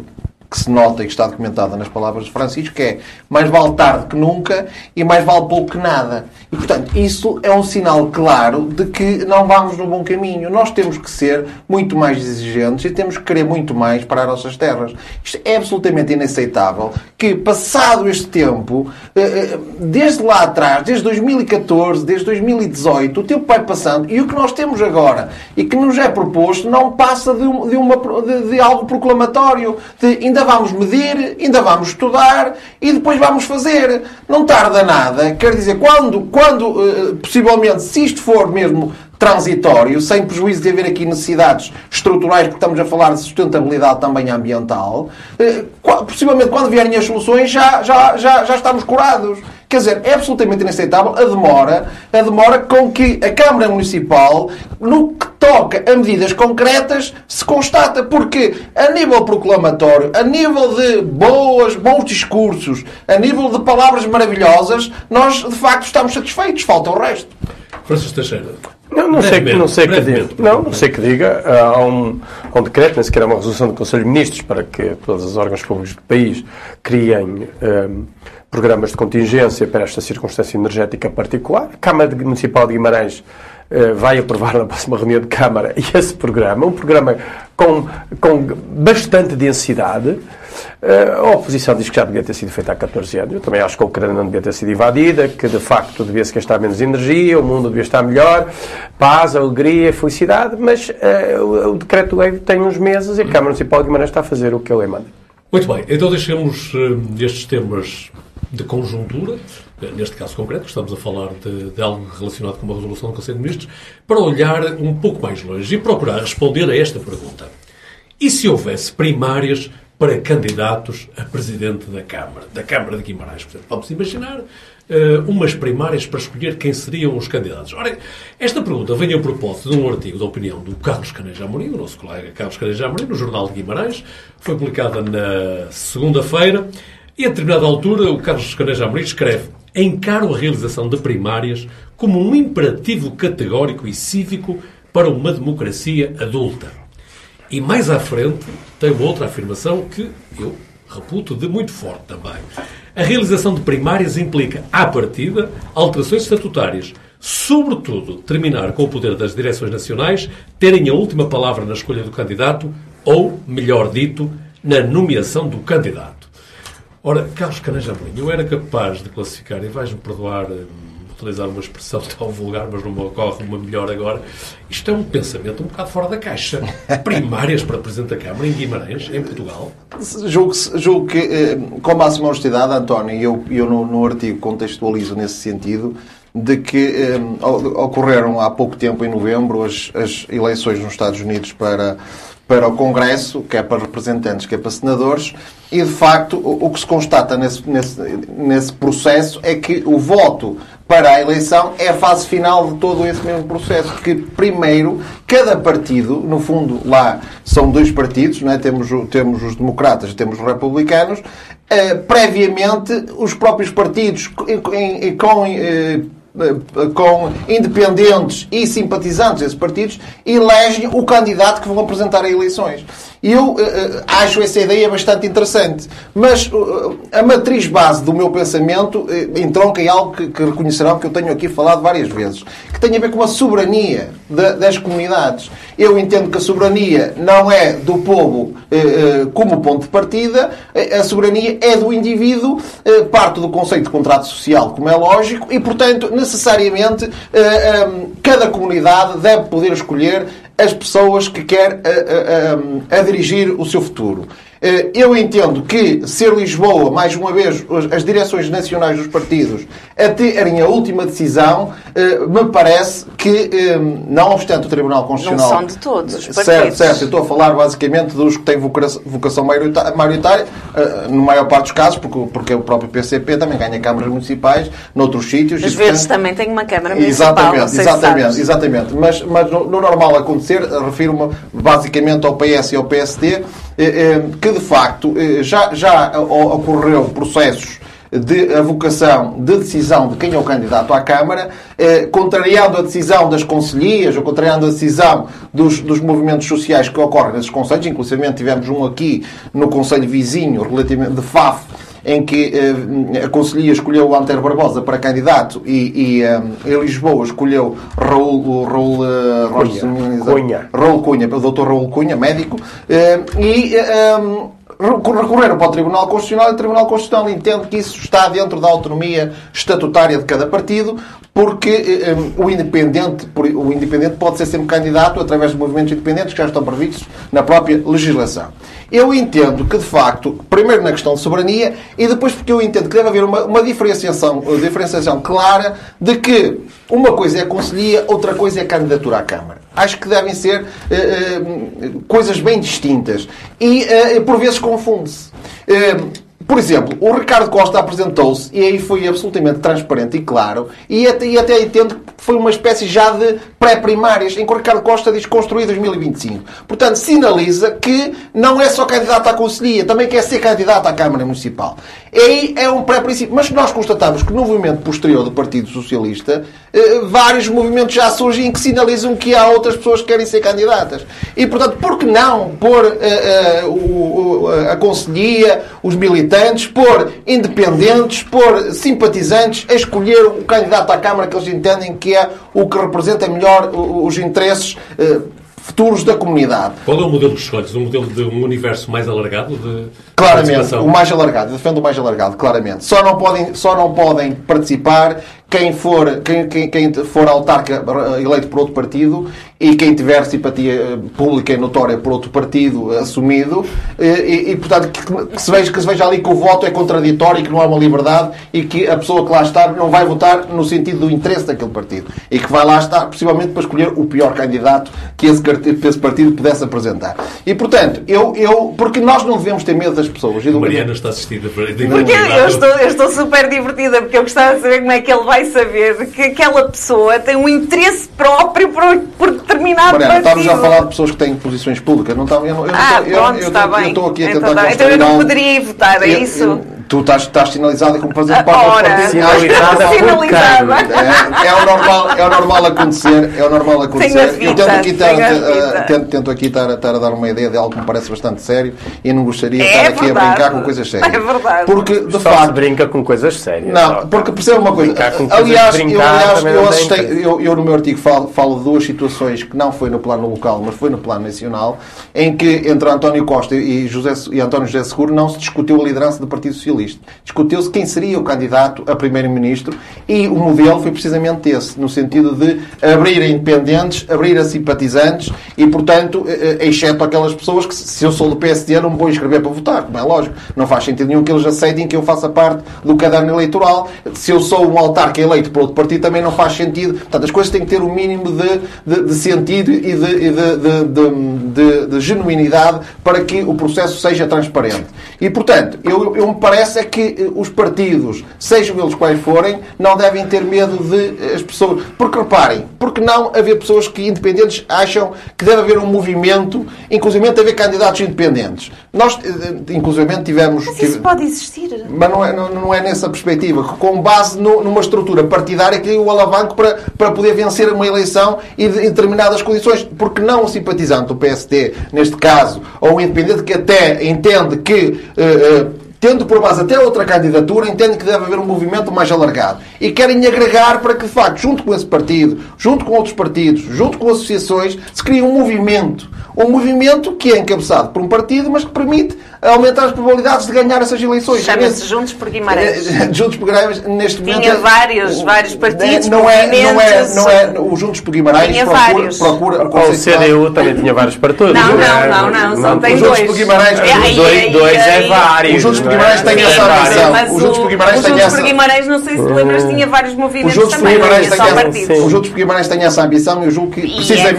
que se nota e que está documentada nas palavras de Francisco, que é mais vale tarde que nunca e mais vale pouco que nada. E, portanto, isso é um sinal claro de que não vamos no bom caminho. Nós temos que ser muito mais exigentes e temos que querer muito mais para as nossas terras. Isto é absolutamente inaceitável que, passado este tempo, eh, eh, desde lá atrás, desde 2014, desde 2018, o tempo vai passando e o que nós temos agora e que nos é proposto não passa de, uma, de, de algo proclamatório, de ainda vamos medir, ainda vamos estudar e depois vamos fazer. Não tarda nada. Quer dizer, quando, quando eh, possivelmente, se isto for mesmo transitório, sem prejuízo de haver aqui necessidades estruturais, porque estamos a falar de sustentabilidade também ambiental, eh, possivelmente quando vierem as soluções já, já, já, já estamos curados. Quer dizer, é absolutamente inaceitável a demora, a demora com que a Câmara Municipal, no que toca a medidas concretas, se constata. Porque a nível proclamatório, a nível de boas, bons discursos, a nível de palavras maravilhosas, nós de facto estamos satisfeitos. Falta o resto. Francisco Teixeira. Não, não sei, não sei que diga. Não, não sei que diga. Há um, há um decreto, nem sequer há uma resolução do Conselho de Ministros para que todos os órgãos públicos do país criem um, programas de contingência para esta circunstância energética particular. A Câmara Municipal de Guimarães uh, vai aprovar na próxima reunião de Câmara esse programa, um programa com, com bastante densidade. Uh, a oposição diz que já devia ter sido feita há 14 anos. Eu também acho que a Ucrânia não devia ter sido invadida, que de facto devia-se gastar menos energia, o mundo devia estar melhor, paz, alegria, felicidade, mas uh, o, decreto-lei tem uns meses e a Câmara Municipal de Guimarães está a fazer o que ele manda. Muito bem, então deixemos uh, estes temas de conjuntura, neste caso concreto, estamos a falar de, de, algo relacionado com uma resolução do Conselho de Ministros, para olhar um pouco mais longe e procurar responder a esta pergunta. E se houvesse primárias para candidatos a presidente da Câmara, da Câmara de Guimarães. Portanto, vamos imaginar uh, umas primárias para escolher quem seriam os candidatos. Ora, esta pergunta vem a propósito de um artigo da opinião do Carlos Caneja Amorim, o nosso colega Carlos Caneja Amorim, no Jornal de Guimarães, foi publicada na segunda-feira, e a determinada altura o Carlos Caneja Amorim escreve encaro a realização de primárias como um imperativo categórico e cívico para uma democracia adulta. E mais à frente tem outra afirmação que eu reputo de muito forte também. A realização de primárias implica, à partida, alterações estatutárias, sobretudo terminar com o poder das direções nacionais terem a última palavra na escolha do candidato ou, melhor dito, na nomeação do candidato. Ora, Carlos Amorim, eu era capaz de classificar, e vais-me perdoar hum, utilizar uma expressão tão vulgar, mas não me ocorre uma melhor agora. Isto é um pensamento um bocado fora da caixa. Primárias para Presidente da Câmara em Guimarães, em Portugal. Julgo, julgo que, eh, com máxima honestidade, António, e eu, eu no, no artigo contextualizo nesse sentido, de que um, ocorreram há pouco tempo, em novembro, as, as eleições nos Estados Unidos para para o Congresso, que é para representantes, que é para senadores, e de facto o, o que se constata nesse, nesse, nesse processo é que o voto para a eleição é a fase final de todo esse mesmo processo, que primeiro cada partido, no fundo lá são dois partidos, não é? temos, temos os democratas e temos os republicanos, eh, previamente os próprios partidos com, com eh, eh, com independentes e simpatizantes desses partidos, elegem o candidato que vão apresentar a eleições. E eu uh, acho essa ideia bastante interessante. Mas uh, a matriz base do meu pensamento uh, entronca em algo que, que, reconhecerão que eu tenho aqui falado várias vezes, que tem a ver com a soberania de, das comunidades. Eu entendo que a soberania não é do povo como ponto de partida, a soberania é do indivíduo, parte do conceito de contrato social, como é lógico, e, portanto, necessariamente, cada comunidade deve poder escolher as pessoas que quer a, a, a, a dirigir o seu futuro. Eh, eu entendo que ser Lisboa, mais uma vez, as direções nacionais dos partidos a terem a última decisão, eh, me parece que, eh, não obstante o Tribunal Constitucional. Não são de todos os partidos. Certo, certo. Eu estou a falar basicamente dos que têm vocação maioritária, no maior parte dos casos, porque, porque o próprio PCP também ganha câmaras municipais noutros sítios. Às vezes portanto... também tem uma câmara municipal. Exatamente, exatamente, exatamente. Mas, mas no, no normal acontecer, refiro-me basicamente ao PS e ao PSD que de facto eh, já, já ocorreu processos de avocação de decisão de quem é o candidato à Câmara, contrariando a decisão das conselhias ou contrariando a decisão dos, dos movimentos sociais que ocorrem nesses conselhos. Inclusive tivemos um aqui no Conselho Vizinho, relativamente de FAF, em que uh, a Conselhia escolheu o Antero Barbosa para candidato e, e um, em Lisboa escolheu Raul, Raul, uh, Cunha. Cunha. Raul Cunha, o Dr. Raul Cunha, médico, uh, e um, recorreram para o Tribunal Constitucional e o Tribunal Constitucional entende que isso está dentro da autonomia estatutária de cada partido, porque um, o, independente, o independente pode ser sempre candidato através de movimentos independentes que já estão previstos na própria legislação. Eu entendo que, de facto, primeiro na questão de soberania e depois porque eu entendo que deve haver uma, uma diferenciação, uma diferenciação clara de que uma coisa é a conselhia, outra coisa é a candidatura à Câmara. Acho que devem ser uh, uh, coisas bem distintas. E, uh, por vezes, confunde-se. Por exemplo, o Ricardo Costa apresentou-se e aí foi absolutamente transparente e claro, e até, e até entendo que foi uma espécie já de pré-primárias, em que o Ricardo Costa diz construir 2025. Portanto, sinaliza que não é só candidato à Conselhia, também quer ser candidato à Câmara Municipal. E aí é um pré-princípio. Mas nós constatamos que no movimento posterior do Partido Socialista, eh, vários movimentos já surgem que sinalizam que há outras pessoas que querem ser candidatas. E, portanto, por que não pôr eh, eh, a Conselhia, os militantes, por independentes, por simpatizantes, a escolher o candidato à Câmara que eles entendem que é o que representa melhor os interesses futuros da comunidade. Qual é o modelo que escolhes? Um modelo de um universo mais alargado? De claramente, o mais alargado. Defendo o mais alargado, claramente. Só não podem, só não podem participar quem for, quem, quem, quem for autarca eleito por outro partido e quem tiver simpatia eh, pública e notória por outro partido assumido eh, e, e portanto, que, que, se veja, que se veja ali que o voto é contraditório e que não há uma liberdade e que a pessoa que lá está não vai votar no sentido do interesse daquele partido e que vai lá estar, possivelmente, para escolher o pior candidato que esse, que esse partido pudesse apresentar. E, portanto, eu, eu, porque nós não devemos ter medo das pessoas. E do Mariana está assistida para Porque eu estou, eu estou super divertida, porque eu gostava de saber como é que ele vai saber que aquela pessoa tem um interesse próprio por, por determinado Mariana, estávamos a falar de pessoas que têm posições públicas. Não estava, eu, não, eu, ah, eu, pronto, está bem. eu estou aqui a então, tentar tá. então eu não poderia votar, é isso? Tu estás, estás sinalizada como fazendo Ah, parte do ora. partido. Sinalizada Sinalizada. É, é o normal, é o normal acontecer. É o normal acontecer. Eu tento aqui, estar, a tento, tento aqui estar, estar a dar uma ideia de algo que me parece bastante sério e não gostaria de É estar aqui verdade. a brincar com coisas sérias. É verdade. Porque, de Só se facto, brinca com coisas sérias. não, porque percebe uma coisa. Aliás, eu, aliás, eu, assistei, eu, eu no meu artigo falo, falo de duas situações que não foi no plano local, mas foi no plano nacional, em que entre António Costa e, José, e António José Seguro não se discutiu a liderança do Partido Socialista. Discutiu-se quem seria o candidato a primeiro-ministro e o modelo foi precisamente esse, no sentido de abrir a independentes, abrir a simpatizantes e, portanto, eh, eh, exceto aquelas pessoas que, se eu sou do PSD, não me vou inscrever para votar, como é lógico. Não faz sentido nenhum que eles aceitem que eu faça parte do caderno eleitoral. Se eu sou um autarca eleito por outro partido, também não faz sentido. Portanto, as coisas têm que ter o mínimo de, de, de sentido e, de- de- de genuinidade para que o processo seja transparente. E, portanto, eu, eu me parece é que eh, os partidos, sejam eles quais forem, não devem ter medo de eh, as pessoas. Porque reparem, porque não haver pessoas que independentes acham que deve haver um movimento, inclusive haver candidatos independentes. Nós, eh, inclusive, tivemos. Mas isso pode existir. Mas não é, não, não é nessa perspectiva. Com base no- numa estrutura partidária que é o alavanco para, para poder vencer uma eleição e de, em determinadas condições. Porque não o simpatizante do PSD, neste caso, ou o independente que até entende que. eh, eh, Tendo por base até outra candidatura, entende que deve haver um movimento mais alargado. E querem agregar para que, de facto, junto com esse partido, junto com outros partidos, junto com associações, se crie um movimento. Um movimento que é encabeçado por um partido, mas que permite aumentar as probabilidades de ganhar essas eleições. Chama-se Juntos por Guimarães. Juntos por Guimarães, neste momento. Tinha é- vários- vários partidos, não é, não é, movimentos. não é, o Juntos por Guimarães Tinha procura, vários. procura Ou o CDU também tinha vários partidos. Não, é? não, não, não, só tem os outros dois. por Guimarães- É, dois, aí, dois é vários. Os Juntos por não é? Guimarães têm Sim, essa é ambição. Os Juntos por Guimarães o Juntos essa- por Guimarães, não sei se te lembras, tinha vários Os movimentos Juntos por também, não Guimarães tinha só essa, partidos. os Juntos por Guimarães têm essa ambição e eu julgo que, é precisamente,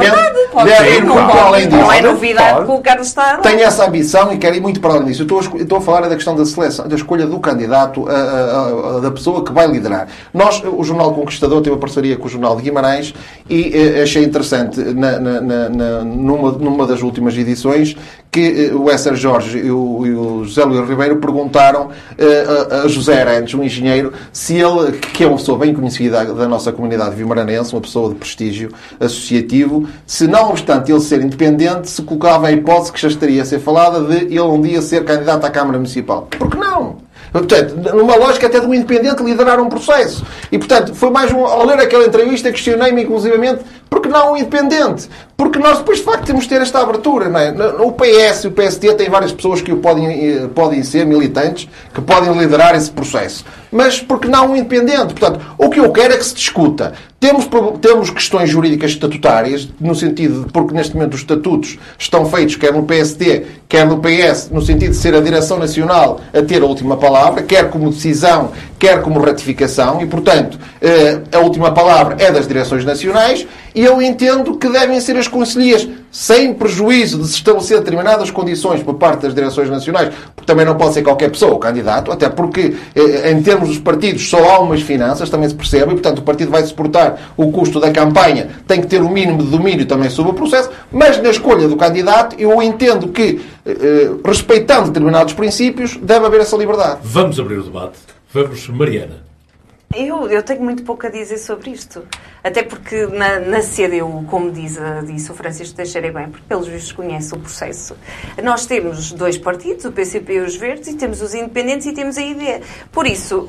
deve ir não, muito além disso. não é novidade colocar o Estado. Tem essa ambição e quer ir muito para além disso. Eu estou a, estou a falar da questão da seleção, da escolha do candidato, a- a- a- da pessoa que vai liderar. Nós, o Jornal Conquistador, teve uma parceria com o Jornal de Guimarães e eh, achei interessante, na- na- na- numa, numa das últimas edições, que eh, o Esser Jorge e o, e o José Luís Ribeiro perguntaram eh, a, José Arantes, um engenheiro, se ele, que é uma pessoa bem conhecida da nossa comunidade vimaranense, uma pessoa de prestígio associativo, se não obstante ele ser independente, se colocava a hipótese que já estaria a ser falada de ele um dia ser candidato à Câmara Municipal. Por que não? Portanto, numa lógica até de um independente liderar um processo. E, portanto, foi mais um... Ao ler aquela entrevista, questionei-me, inclusivamente, por que não um independente? Porque nós, depois, de facto, temos de ter esta abertura. Não é? O PS e o PSD têm várias pessoas que podem, eh, podem ser militantes, que podem liderar esse processo. Mas por que não um independente? Portanto, o que eu quero é que se discuta. Temos, temos questões jurídicas estatutárias, no sentido de, porque neste momento os estatutos estão feitos, quer no PSD, quer no PS, no sentido de ser a direção nacional a ter a última palavra, quer como decisão, quer como ratificação, e, portanto, eh, a última palavra é das direções nacionais, e eu entendo que devem ser as conselhias, sem prejuízo de se estabelecer determinadas condições por parte das direções nacionais, porque também não pode ser qualquer pessoa o candidato, até porque, eh, em termos dos partidos, só há umas finanças, também se percebe, e, portanto, o partido vai suportar o custo da campanha, tem que ter o mínimo de domínio também sobre o processo, mas na escolha do candidato, eu entendo que, eh, eh, respeitando determinados princípios, deve haver essa liberdade. Vamos abrir o debate. Vamos, Mariana. Eu, eu tenho muito pouco a dizer sobre isto. Até porque na, na CDU, como diz, disse o Francisco Teixeira bem, porque pelos vistos conhece o processo, nós temos dois partidos, o PCP e os Verdes, e temos os independentes e temos a ID. Por isso,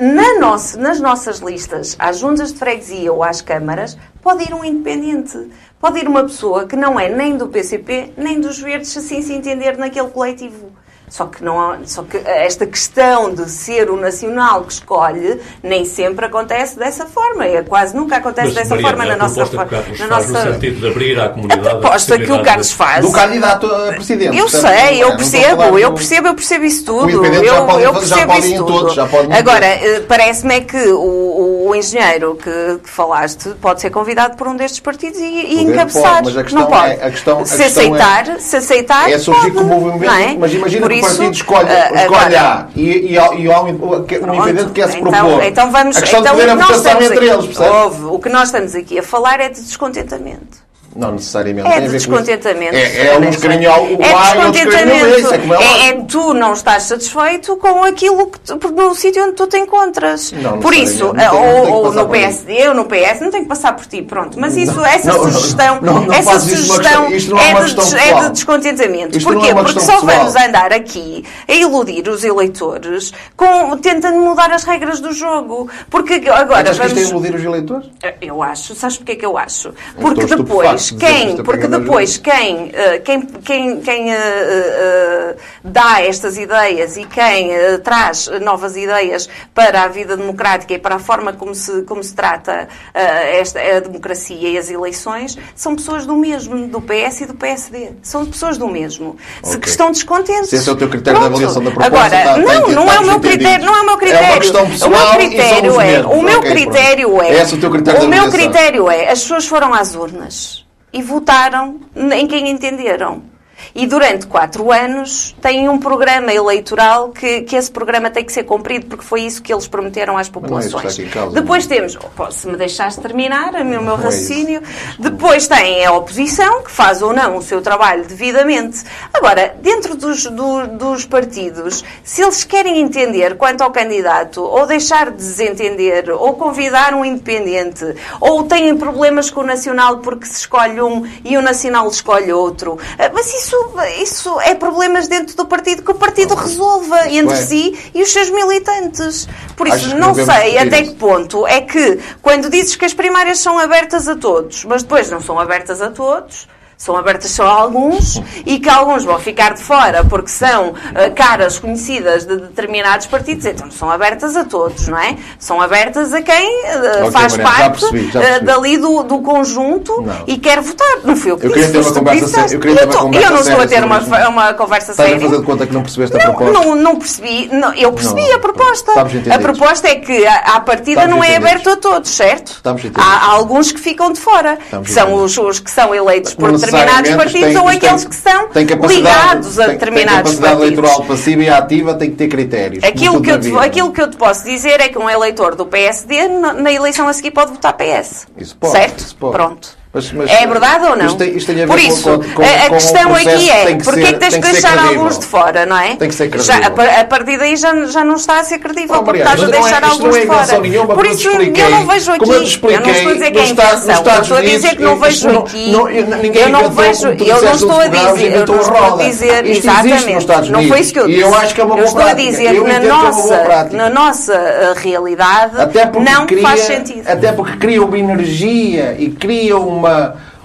na nossa, nas nossas listas, às juntas de freguesia ou às câmaras, pode ir um independente. Pode ir uma pessoa que não é nem do PCP, nem dos Verdes, assim se entender naquele coletivo. Só que, não há, só que esta questão de ser o nacional que escolhe nem sempre acontece dessa forma. É, quase nunca acontece Mas, dessa Mariana, forma na a nossa proposta que o Carlos na faz nossa... no sentido de abrir à comunidade... A proposta que o Carlos faz. Do candidato a presidente. Eu portanto, sei, é? eu a percebo, eu do- percebo, eu percebo isso tudo. independente já Eu, pode- eu já percebo pode ir isso tudo. todos, já pode em Agora, eh, parece-me é que o, o engenheiro que, que falaste pode ser convidado por um destes partidos e, e encabeçar. pode, mas a questão não pode. é- a questão- a se questão é- aceitar, se aceitar, É surgir pode, como movimento, é? mas imagina Que partido escolhe, eh, escolhe agora- A e, e, e há um, um independente que quer se então, propor. Então vamos, a questão então, de o a que votação estamos entre aqui- eles, percebe? Ouve, o que nós estamos aqui a falar é de descontentamento. Não necessariamente. É de descontentamento. É, é uns querem o A É. Isso é como é É, lógico. é tu não estás satisfeito com aquilo que tu, no sítio onde tu te encontras. Não, por isso. Não ou, ou passar no. PSD ou no PS, não tem que passar por ti, pronto. Mas isso, essa não, não, sugestão, essa sugestão é é, de, des- é de descontentamento. Isto Porquê? é Porque só pessoal. vamos andar aqui a iludir os eleitores com, tentando mudar as regras do jogo. Porque agora Achas que isto é vamos. iludir os eleitores? Eu acho, sabes porquê que eu acho? estou Porque estupefacto depois, de quem, é porque para depois quem, eh, quem, quem, quem eh, eh, dá estas ideias e quem eh, traz novas ideias para a vida democrática e para a forma como se, como se trata eh, esta, a democracia e as eleições, são pessoas do mesmo, do PS e do PSD. São pessoas do mesmo. Se Ok. que estão descontentes. Se esse é o teu critério de Pronto. avaliação da proposta, Agora, tá- tá não, não é o meu critério, não é o meu É uma critério. questão o pessoal meu e são critério é, mesmos. o meu Ok, pronto. critério é, Esse é o teu critério de o meu critério é, as pessoas foram às urnas e votaram em quem entenderam. E durante quatro anos têm um programa eleitoral que, que esse programa tem que ser cumprido porque foi isso que eles prometeram às não é populações. em causa, Depois temos, oh, se me deixaste terminar o meu, meu é raciocínio, depois tem a oposição, que faz ou não o seu trabalho devidamente. Agora, dentro dos, do- dos partidos, se eles querem entender quanto ao candidato, ou deixar de desentender, ou convidar um independente, ou têm problemas com o Nacional porque se escolhe um e o Nacional escolhe outro, eh, mas isso, isso é problemas dentro do partido que o partido resolva entre é. si e os seus militantes. Por isso, não sei até isso? que ponto é que quando dizes que as primárias são abertas a todos, mas depois não são abertas a todos, são abertas só a alguns e que alguns vão ficar de fora porque são ah, caras conhecidas de determinados partidos, então não são abertas a todos, não é? São abertas a quem ah, Ok, faz Mariana, já parte percebi, já ah, percebi. dali do, do conjunto Não. e quer votar. Não fui eu que Eu queria disse, ter uma conversa séria- eu queria ter uma conversa eu não estou a séria ter uma, uma conversa Estás a séria. fazer de conta que não percebeste a Não, proposta? não, não percebi. Não, eu percebi Não, a proposta. A proposta é que a, a partida Estamos não é aberta a todos, certo? Há, há alguns que ficam de fora. Que são os, os que são eleitos por Não determinados partidos ou aqueles que são capacidade- ligados a determinados Tem capacidade partidos. eleitoral passiva e ativa, tem que ter critérios. Aquilo que, eu te, aquilo que eu te posso dizer é que um eleitor do PSD, na, eleição a seguir, pode votar PS. Isso pode, certo? isso pode. Ver Mas- mas- é verdade ou não? Isto tem- isto tem Por isso, com- com- a, com questão aqui é, que porquê ser- é que deixar credível. alguns de fora, não é? Tem que ser já, a, credível. par- a partir daí já, já não está a ser credível, Oh, porque estás a é- deixar isto alguns é de fora. nenhuma, Por eu isso, expliquei. eu não vejo aqui, eu te eu não expliquei, estou a dizer que é Estados- invenção, eu Estados estou a dizer Unidos, que não vejo aqui, não- eu não vejo, eu não estou a dizer, eu não estou a dizer, exatamente, não foi Unidos. isso que eu disse. eu acho que é uma boa Eu estou a dizer Eu que na é nossa, na nossa uh, realidade porque não faz sentido. Até porque cria uma energia e cria uma,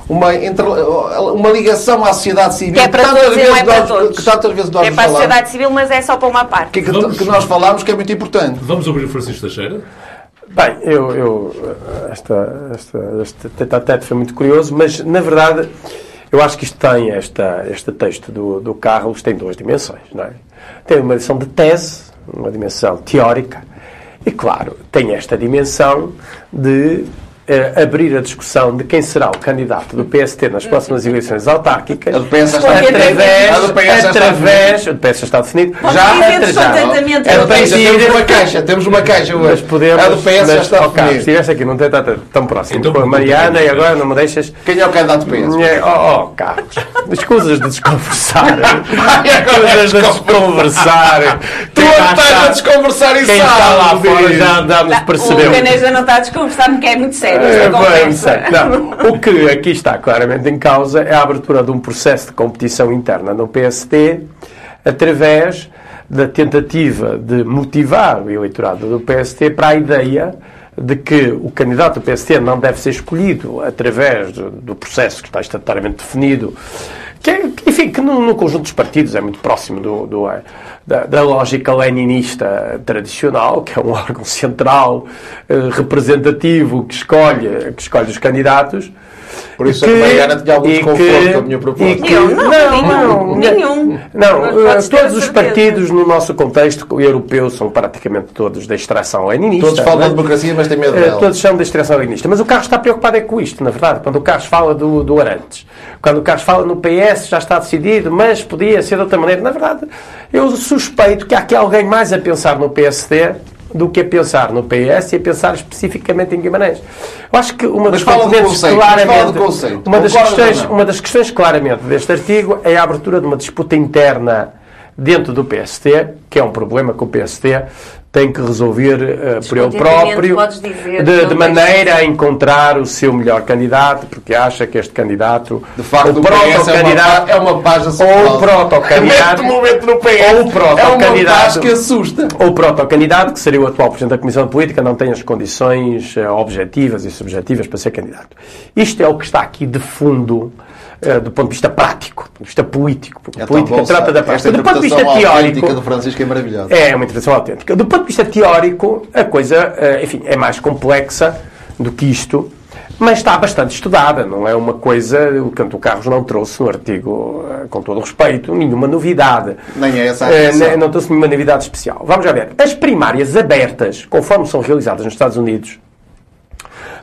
uma, entre- uma ligação à sociedade civil. Que é para tantas todos não é vezes para nós- todos. Que tantas vezes nós É para a falamos, sociedade civil, mas é só para uma parte. que, que, Vamos- que nós falamos que é muito importante. Vamos ouvir o Francisco Teixeira? Bem, eu, eu esta, esta, este tete a tete foi muito curioso, mas na verdade eu acho que isto tem, esta, este texto do, do Carlos tem duas dimensões, não é? Tem uma dimensão de tese, uma dimensão teórica, e claro, tem esta dimensão de eh, abrir a discussão de quem será o candidato do PST nas próximas eleições autárquicas A do PS já está através, A do PS já através, o PS já está definido, já, já, a do PS, temos uma caixa, temos uma caixa hoje. mas podemos. A do PS já está Carlos, se estivesse aqui, não tem tão, tão próximo Então, com a Mariana e agora não me deixas. Quem é o candidato do PS? É, Oh, oh, Carlos, escusas de desconversar. Escusas de é desconversar. Tu Quem lá estás a está- desconversar e Quem está lá fora já, já nos O percebeu. Caneja não está a desconversar porque é muito sério É. Não, o que aqui está claramente em causa é a abertura de um processo de competição interna no PST através da tentativa de motivar o eleitorado do PST para a ideia de que o candidato do PST não deve ser escolhido através do, do processo que está estatutariamente definido que, é, enfim, que no, no, conjunto dos partidos é muito próximo do, do da, da, lógica leninista tradicional, que é um órgão central, eh, representativo, que escolhe, que escolhe os candidatos. Por isso que, a Mariana tinha algum desconforto com a minha proposta. Que, não, não, não, nenhum. Não, uh, todos os partidos no nosso contexto europeu são praticamente todos da extração leninista. Todos falam é? de democracia, mas têm medo uh, dela. Todos são da extração leninista. Mas o Carlos está preocupado é com isto, na verdade. Quando o Carlos fala do, do Arantes, quando o Carlos fala no PS, já está decidido, mas podia ser de outra maneira. Na verdade, eu suspeito que há aqui alguém mais a pensar no PSD do que a pensar no PS e a pensar especificamente em Guimarães. Eu acho que uma das componentes claramente, uma das questões, uma das questões claramente deste artigo é a abertura de uma disputa interna dentro do PST, que é um problema que o PST tem que resolver uh, por ele próprio, de, de maneira a encontrar o seu melhor candidato, porque acha que este candidato, de facto, o, o proto-candidato é uma, página ou o proto-candidato, no PS, ou o proto-candidato é que assusta, ou o proto-candidato que seria o atual presidente da Comissão de Política não tem as condições uh, objetivas e subjetivas para ser candidato. Isto é o que está aqui de fundo uh, do ponto de vista prático, do ponto de vista político. Porque é política trata da prática. Do ponto de vista teórico. do Francisco é maravilhosa. É uma interpretação autêntica. Do ponto de vista teórico, a coisa, uh, enfim, é mais complexa do que isto. Mas está bastante estudada, não é uma coisa. O Canto Carlos não trouxe no artigo, uh, com todo o respeito, nenhuma novidade. Nem é essa a Não trouxe nenhuma novidade especial. Vamos já ver. As primárias abertas, conforme são realizadas nos Estados Unidos,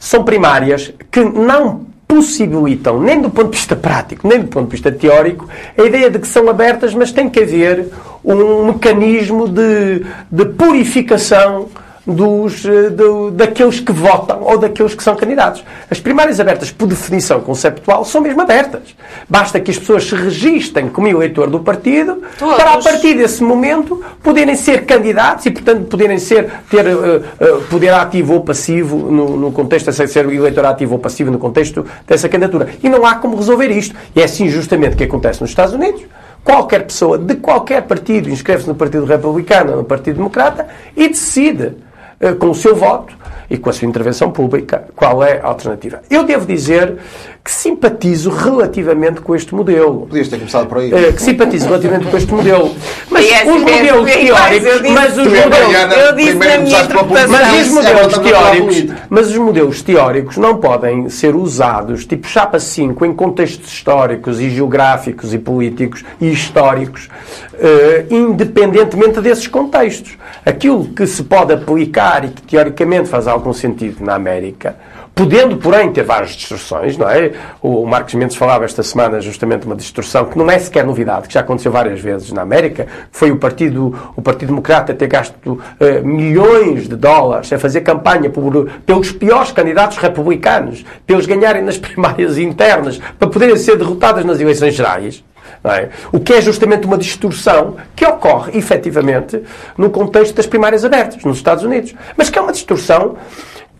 são primárias que não possibilitam, nem do ponto de vista prático, nem do ponto de vista teórico, a ideia de que são abertas, mas tem que haver um mecanismo de, de purificação dos, eh, do, daqueles que votam ou daqueles que são candidatos. As primárias abertas, por definição conceptual, são mesmo abertas. Basta que as pessoas se registrem como eleitor do partido Todos. para, a partir desse momento, poderem ser candidatos e, portanto, poderem ser, ter uh, uh, poder ativo ou passivo no, no contexto, ser eleitor ativo ou passivo no contexto dessa candidatura. E não há como resolver isto. E é assim justamente que acontece nos Estados Unidos qualquer pessoa de qualquer partido inscreve-se no Partido Republicano, no Partido Democrata e decide com o seu voto e com a sua intervenção pública, qual é a alternativa? Eu devo dizer que simpatizo relativamente com este modelo. Podias ter começado por aí. Uh, que simpatizo relativamente com este modelo. Mas é, os modelos é, teóricos, mas os modelos, eu disse na minha interpretação. Mas os modelos teóricos, mas os modelos teóricos não podem ser usados tipo chapa 5 em contextos históricos e geográficos e políticos e históricos, uh, independentemente desses contextos. Aquilo que se pode aplicar e que teoricamente faz algum sentido na América podendo, porém, ter várias distorções, não é? O Marcos Mendes falava esta semana justamente de uma distorção que não é sequer novidade, que já aconteceu várias vezes na América, foi o Partido, o partido Democrata ter gasto uh, milhões de dólares a fazer campanha por, pelos piores candidatos republicanos, pelos ganharem nas primárias internas, para poderem ser derrotados nas eleições gerais. É? O que é justamente uma distorção que ocorre, efetivamente, no contexto das primárias abertas, nos Estados Unidos. Mas que é uma distorção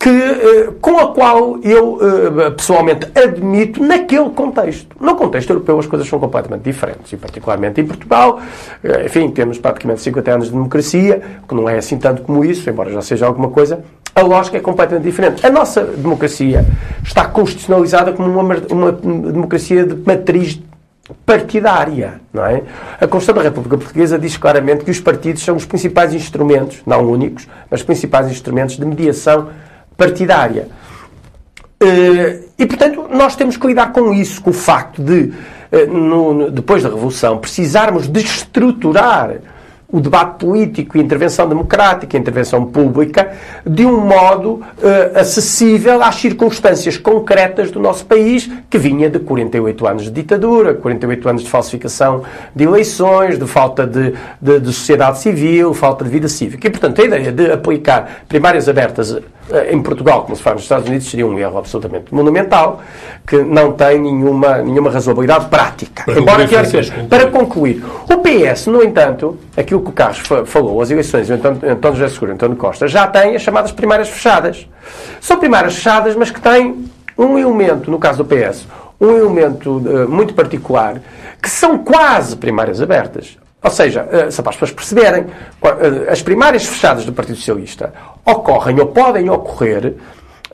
que, eh, com a qual eu eh, pessoalmente admito naquele contexto. No contexto europeu as coisas são completamente diferentes, e particularmente em Portugal, eh, enfim, temos praticamente 50 anos de democracia, que não é assim tanto como isso, embora já seja alguma coisa, a lógica é completamente diferente. A nossa democracia está constitucionalizada como uma, uma democracia de matriz partidária, não é? A Constituição da República Portuguesa diz claramente que os partidos são os principais instrumentos, não únicos, mas principais instrumentos de mediação partidária. Eh, e, portanto, nós temos que lidar com isso, com o facto de, eh, depois da Revolução, precisarmos de estruturar o debate político, a intervenção democrática, intervenção pública, de um modo uh, acessível às circunstâncias concretas do nosso país, que vinha de 48 anos de ditadura, 48 anos de falsificação de eleições, de falta de, de, de sociedade civil, falta de vida cívica. E, portanto, a ideia de aplicar primárias abertas em Portugal, como se faz nos Estados Unidos, seria um erro absolutamente monumental, que não tem nenhuma, nenhuma razoabilidade prática. Para Embora concluir, concluir. Para concluir, o PS, no entanto, aquilo que o Carlos falou, as eleições de António, António José Seguro e António Costa, já têm as chamadas primárias fechadas. São primárias fechadas, mas que têm um elemento, no caso do PS, um elemento uh, muito particular, que são quase primárias abertas. Ou seja, uh, só para as pessoas perceberem, uh, as primárias fechadas do Partido Socialista ocorrem ou podem ocorrer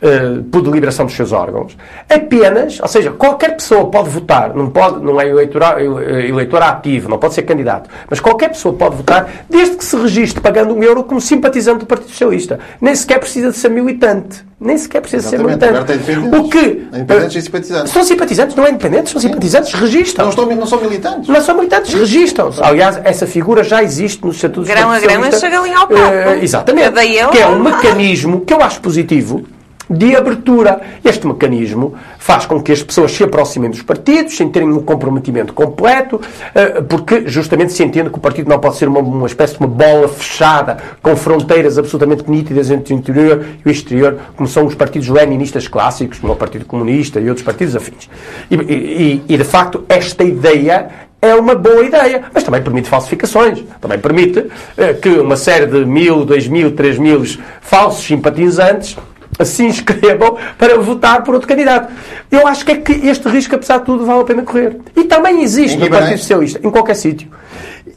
uh, por deliberação dos seus órgãos, apenas, ou seja, qualquer pessoa pode votar, não, pode, não é eleitor, eleitor ativo, não pode ser candidato, mas qualquer pessoa pode votar desde que se registre pagando um euro como simpatizante do Partido Socialista. Nem sequer precisa de ser militante. Nem sequer precisa Exatamente. ser militante. O que? Independentes e simpatizantes. São simpatizantes, não é independentes, são simpatizantes, registram. Não, estão, não são militantes. Não são militantes, registram-se. Aliás, essa figura já existe nos estatutos Grão a grão a galinha ao copo. Uh, exatamente. Que é um mecanismo que eu acho positivo de abertura. Este mecanismo faz com que as pessoas se aproximem dos partidos sem terem um comprometimento completo, eh, porque justamente se entende que o partido não pode ser uma, uma espécie de uma bola fechada com fronteiras absolutamente nítidas entre o interior e o exterior, como são os partidos leninistas clássicos, como o Partido Comunista e outros partidos afins. E, e, e de facto, esta ideia é uma boa ideia, mas também permite falsificações. Também permite eh, que uma série de mil, dois mil, três mil falsos simpatizantes se inscrevam para votar por outro candidato. Eu acho que é que este risco, apesar de tudo, vale a pena correr. E também existe no Partido Socialista, em qualquer sítio.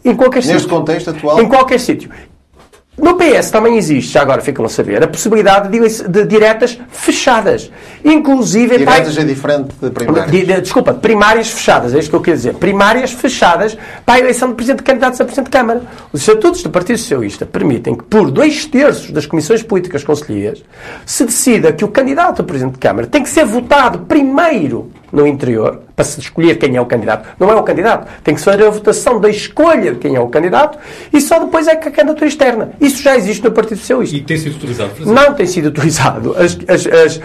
Em qualquer Neste sítio. contexto atual? Em qualquer sítio. No PS também existe, já agora ficam a saber, a possibilidade de, de diretas fechadas. Inclusive... Diretas é diferente de primárias. De, de, desculpa, primárias fechadas, é isto que eu quero dizer. Primárias fechadas para a eleição de Presidente de candidatos a Presidente de Câmara. Os estatutos do Partido Socialista permitem que, por dois terços das comissões políticas conselheiras, se decida que o candidato a Presidente de Câmara tem que ser votado primeiro no interior, para se escolher quem é o candidato. Não é o candidato. Tem que ser a votação da escolha de quem é o candidato e só depois é que a candidatura externa. Isso já existe no Partido Socialista. E tem sido utilizado? Não tem sido utilizado. As, as, as,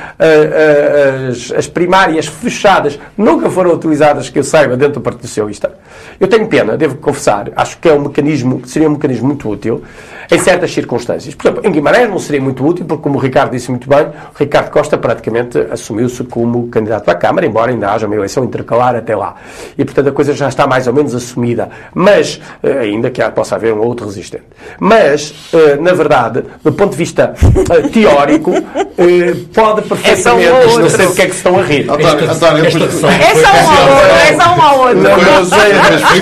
as, as primárias fechadas nunca foram utilizadas, que eu saiba, dentro do Partido Socialista. Eu tenho pena, devo confessar. Acho que é um mecanismo, seria um mecanismo muito útil em certas circunstâncias. Por exemplo, em Guimarães não seria muito útil, porque, como o Ricardo disse muito bem, o Ricardo Costa praticamente assumiu-se como candidato à Câmara, embora ainda haja uma eleição intercalar até lá. E, portanto, a coisa já está mais ou menos assumida. Mas, eh, ainda que possa haver um outro resistente. Mas, eh, na verdade, do ponto de vista eh, teórico, pode perfeitamente. É não sei do que é que se estão a rir. António, António, é só um ao outro. É só um ao outro. Não, sei,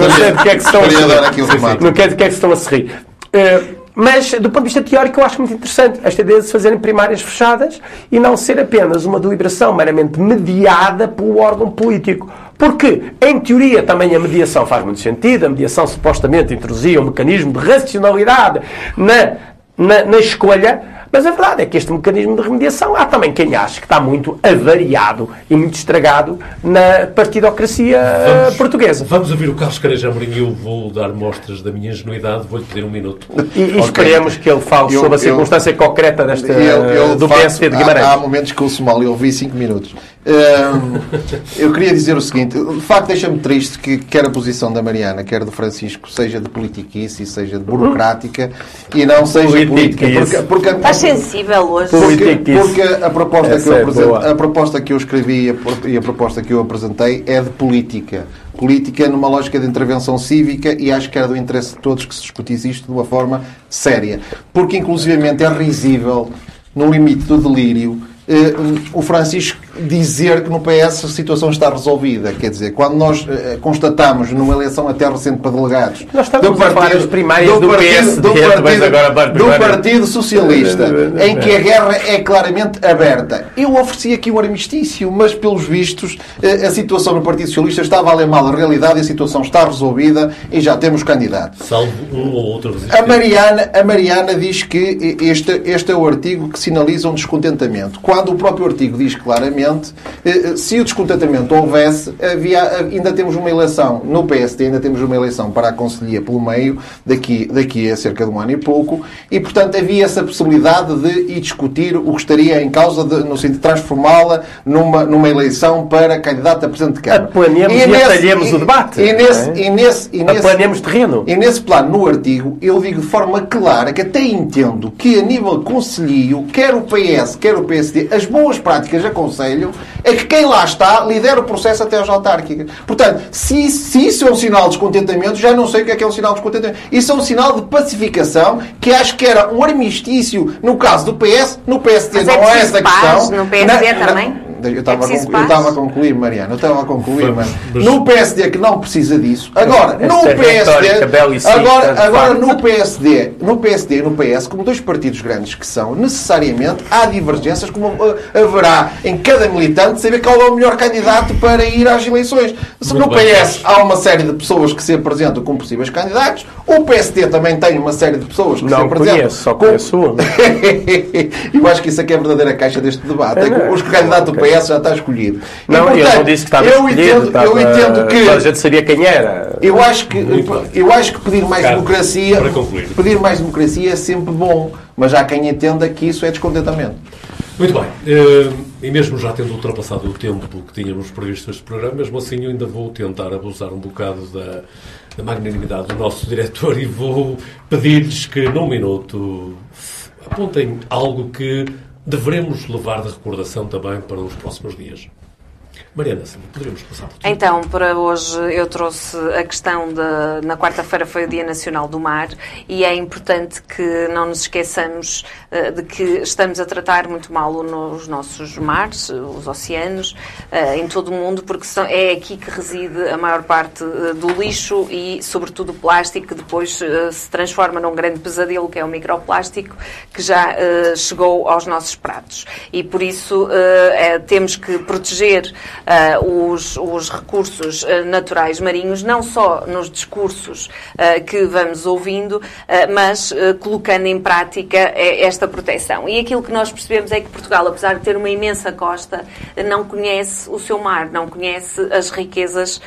não sei do que é que se estão a rir. Não quer do que é que se estão a rir. Mas, do ponto de vista teórico, eu acho muito interessante esta ideia de se fazerem primárias fechadas e não ser apenas uma deliberação meramente mediada pelo órgão político. Porque, em teoria, também a mediação faz muito sentido. A mediação supostamente introduzia um mecanismo de racionalidade na, na, na escolha mas a verdade é que este mecanismo de remediação há também quem acha que está muito avariado e muito estragado na partidocracia vamos, portuguesa. Vamos ouvir o Carlos Careja Amorim e eu vou dar mostras da minha ingenuidade, vou-lhe pedir um minuto. E, e okay. esperemos que ele fale eu, sobre a circunstância eu, concreta desta, eu, eu, do PSD de Guimarães. Há, há momentos que o Somália ouvi 5 minutos. eu queria dizer o seguinte: de facto, deixa-me triste que quer a posição da Mariana, quer do Francisco, seja de politiquice e seja de burocrática e não seja política. Porque, porque, sensível hoje. Porque, porque a, proposta que eu é a proposta que eu escrevi e a proposta que eu apresentei é de política. Política numa lógica de intervenção cívica e acho que era do interesse de todos que se discutisse isto de uma forma séria. Porque, inclusivamente, é risível, no limite do delírio, eh, o Francisco dizer que no PS a situação está resolvida. Quer dizer, quando nós uh, constatamos numa eleição até recente para delegados nós do partido, as primárias do, do partido, do partido, agora do partido Socialista, em que a guerra é claramente aberta. Eu ofereci aqui um armistício, mas pelos vistos uh, a situação no Partido Socialista estava a ler mal a realidade e a situação está resolvida e já temos candidato. Salvo um ou outro a Mariana, a Mariana diz que este, este é o artigo que sinaliza um descontentamento. Quando o próprio artigo diz claramente eh, eh, se o descontentamento houvesse, havia, ainda temos uma eleição no PSD, ainda temos uma eleição para a Conselhia pelo meio, daqui, daqui a cerca de um ano e pouco, e portanto havia essa possibilidade de ir discutir o que estaria em causa, de, no sentido de transformá-la numa, numa eleição para candidato a Presidente de Câmara. E, e nesse, atalhemos o debate. E nesse, é? e nesse, e nesse, terreno. E nesse plano, no artigo, eu digo de forma clara que até entendo que a nível conselhio, quer o PS, quer o PSD, as boas práticas aconselham Conselho é que quem lá está lidera o processo até às autárquicas. Portanto, se, se isso é um sinal de descontentamento, já não sei o que é que é um sinal de descontentamento. Isso é um sinal de pacificação que acho que era um armistício no caso do PS, no PSD Mas não é essa questão. No PSD na, também? Eu estava, É a, concluir, eu paz? estava a concluir, Mariana. Eu estava a concluir, mas no PSD que não precisa disso. Agora, no PSD. Agora, agora no PSD, no PSD e no PS, como dois partidos grandes que são, necessariamente há divergências, como uh, haverá em cada militante saber qual é o melhor candidato para ir às eleições. Se no PS há uma série de pessoas que se apresentam como possíveis candidatos, o PSD também tem uma série de pessoas que se Não apresentam conheço, só conheço um. eu acho que isso é que é a verdadeira caixa deste debate. É que não, os candidato do PS já está escolhido. E, Não, eu portanto, não disse que estava eu escolhido. entendo, estava- eu entendo que a gente sabia quem era. eu acho que eu acho que pedir mais Carlos, democracia, para concluir. pedir mais democracia é sempre bom, mas há quem entenda que isso é descontentamento. Muito bem. Eh, E mesmo já tendo ultrapassado o tempo que tínhamos previsto este programa, mesmo assim eu ainda vou tentar abusar um bocado da, da magnanimidade do nosso diretor e vou pedir-lhes que, num minuto, apontem algo que devemos levar de recordação também para os próximos dias. Mariana, poderíamos passar por ti. Então, para hoje eu trouxe a questão de. Na quarta-feira foi o Dia Nacional do Mar e é importante que não nos esqueçamos eh, de que estamos a tratar muito mal o- nos nossos mares, os oceanos, eh, em todo o mundo, porque é aqui que reside a maior parte eh, do lixo e, sobretudo, o plástico, que depois se transforma num grande pesadelo, que é o microplástico, que já chegou aos nossos pratos. E por isso eh, temos que proteger eh, os, os recursos eh, naturais marinhos, não só nos discursos eh, que vamos ouvindo, mas colocando em prática esta proteção. E aquilo que nós percebemos é que Portugal, apesar de ter uma imensa costa, não conhece o seu mar, não conhece as riquezas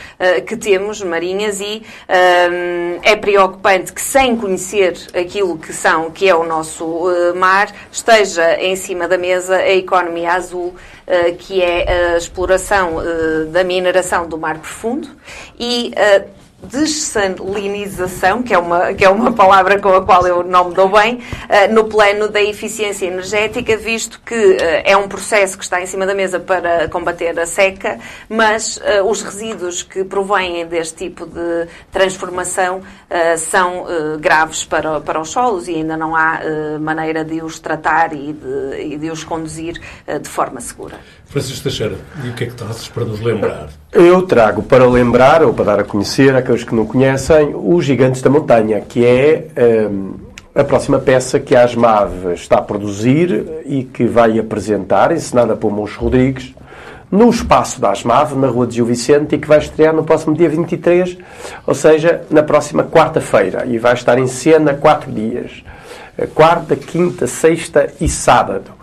que temos marinhas e eh, é preocupante que sem conhecer aquilo que são, que é o nosso mar, esteja em cima da mesa a economia azul, que é a exploração eh, da mineração do mar profundo e a dessalinização, que é uma, que é uma palavra com a qual eu não me dou bem, eh, no plano da eficiência energética, visto que eh, é um processo que está em cima da mesa para combater a seca, mas eh, os resíduos que provêm deste tipo de transformação são graves para, para os solos e ainda não há maneira de os tratar e de, e de os conduzir de forma segura. Francisco Teixeira, e o que é que trazes para nos lembrar? Eu trago para lembrar, ou para dar a conhecer àqueles que não conhecem, os Gigantes da Montanha, que é hum, a próxima peça que a ASMAV está a produzir e que vai apresentar, encenada por Mons Rodrigues, no espaço da ASMAV, na Rua de Gil Vicente, e que vai estrear no próximo dia 23, ou seja, na próxima quarta-feira, e vai estar em cena quatro dias. Eh, Quarta, quinta, sexta e sábado.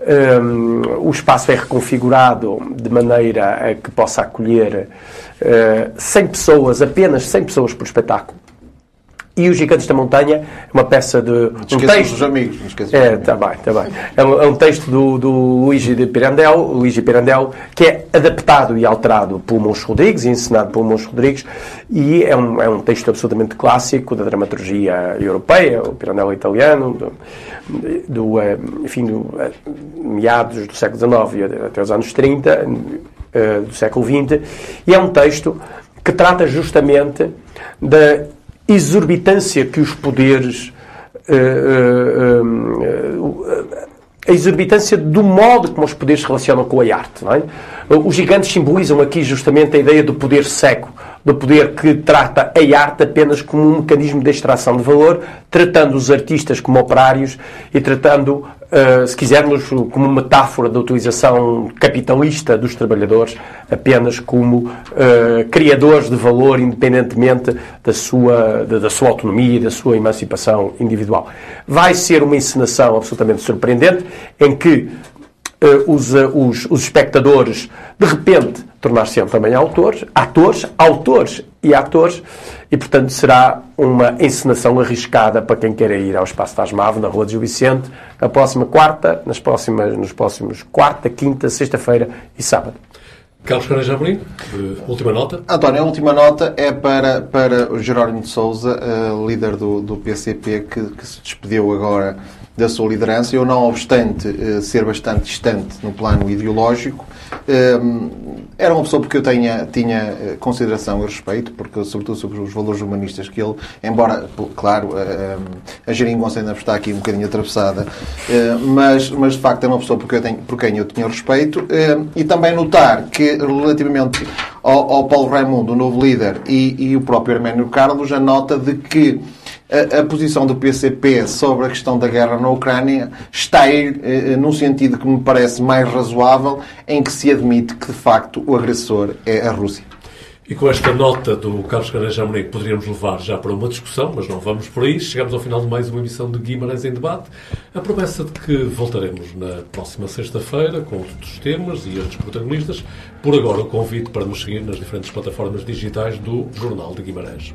Um, o espaço é reconfigurado de maneira a que possa acolher uh, 100 pessoas, apenas 100 pessoas por espetáculo. E Os Gigantes da Montanha uma peça de. Um texto, dos amigos. Não esqueçam dos é, está bem, está bem. É um, é um texto do, do Luigi de Pirandel, Luigi Pirandel, que é adaptado e alterado por Mons Rodrigues, ensinado por Mons Rodrigues, e é um, é um texto absolutamente clássico da dramaturgia europeia, o Pirandel é italiano, do, do, eh, enfim, do, eh, meados do século XIX até os anos 30 eh, do século XX, e é um texto que trata justamente da exorbitância que os poderes eh, eh, eh, a exorbitância do modo como os poderes se relacionam com a arte. É? Os gigantes simbolizam aqui justamente a ideia do poder cego, do poder que trata a arte apenas como um mecanismo de extração de valor, tratando os artistas como operários e tratando, eh, se quisermos, como metáfora da utilização capitalista dos trabalhadores, apenas como eh, criadores de valor, independentemente da sua, da, sua autonomia e da sua emancipação individual. Vai ser uma encenação absolutamente surpreendente, em que eh, os, os, os espectadores, de repente, tornar-se-ão também autores, atores, autores e atores, e, portanto, será uma encenação arriscada para quem queira ir ao Espaço das Mave, na Rua de Gil Vicente, na próxima quarta, nas próximas, nos próximos quarta, quinta, sexta-feira e sábado. Carlos Caneja Amorim, última nota. António, a última nota é para, para o Jerónimo de Souza, uh, líder do, do PCP, que, que, se despediu agora da sua liderança. Eu, não obstante uh, ser bastante distante no plano ideológico, uh, era uma pessoa porque eu tinha, tinha consideração e respeito, porque, sobretudo sobre os valores humanistas que ele, embora, claro, a geringonça ainda está aqui um bocadinho atravessada, mas, mas de facto é uma pessoa porque eu tenho, por quem eu tinha respeito, e também notar que relativamente ao, ao Paulo Raimundo, o novo líder, e, e o próprio Arménio Carlos, a nota de que a, posição do PCP sobre a questão da guerra na Ucrânia está a ir eh, num sentido que me parece mais razoável, em que se admite que, de facto, o agressor é a Rússia. E com esta nota do Carlos Caneja Amorim poderíamos levar já para uma discussão, mas não vamos por aí. Chegamos ao final de mais uma emissão de Guimarães em Debate. A promessa de que voltaremos na próxima sexta-feira com outros temas e outros protagonistas. Por agora, o convite para nos seguir nas diferentes plataformas digitais do Jornal de Guimarães.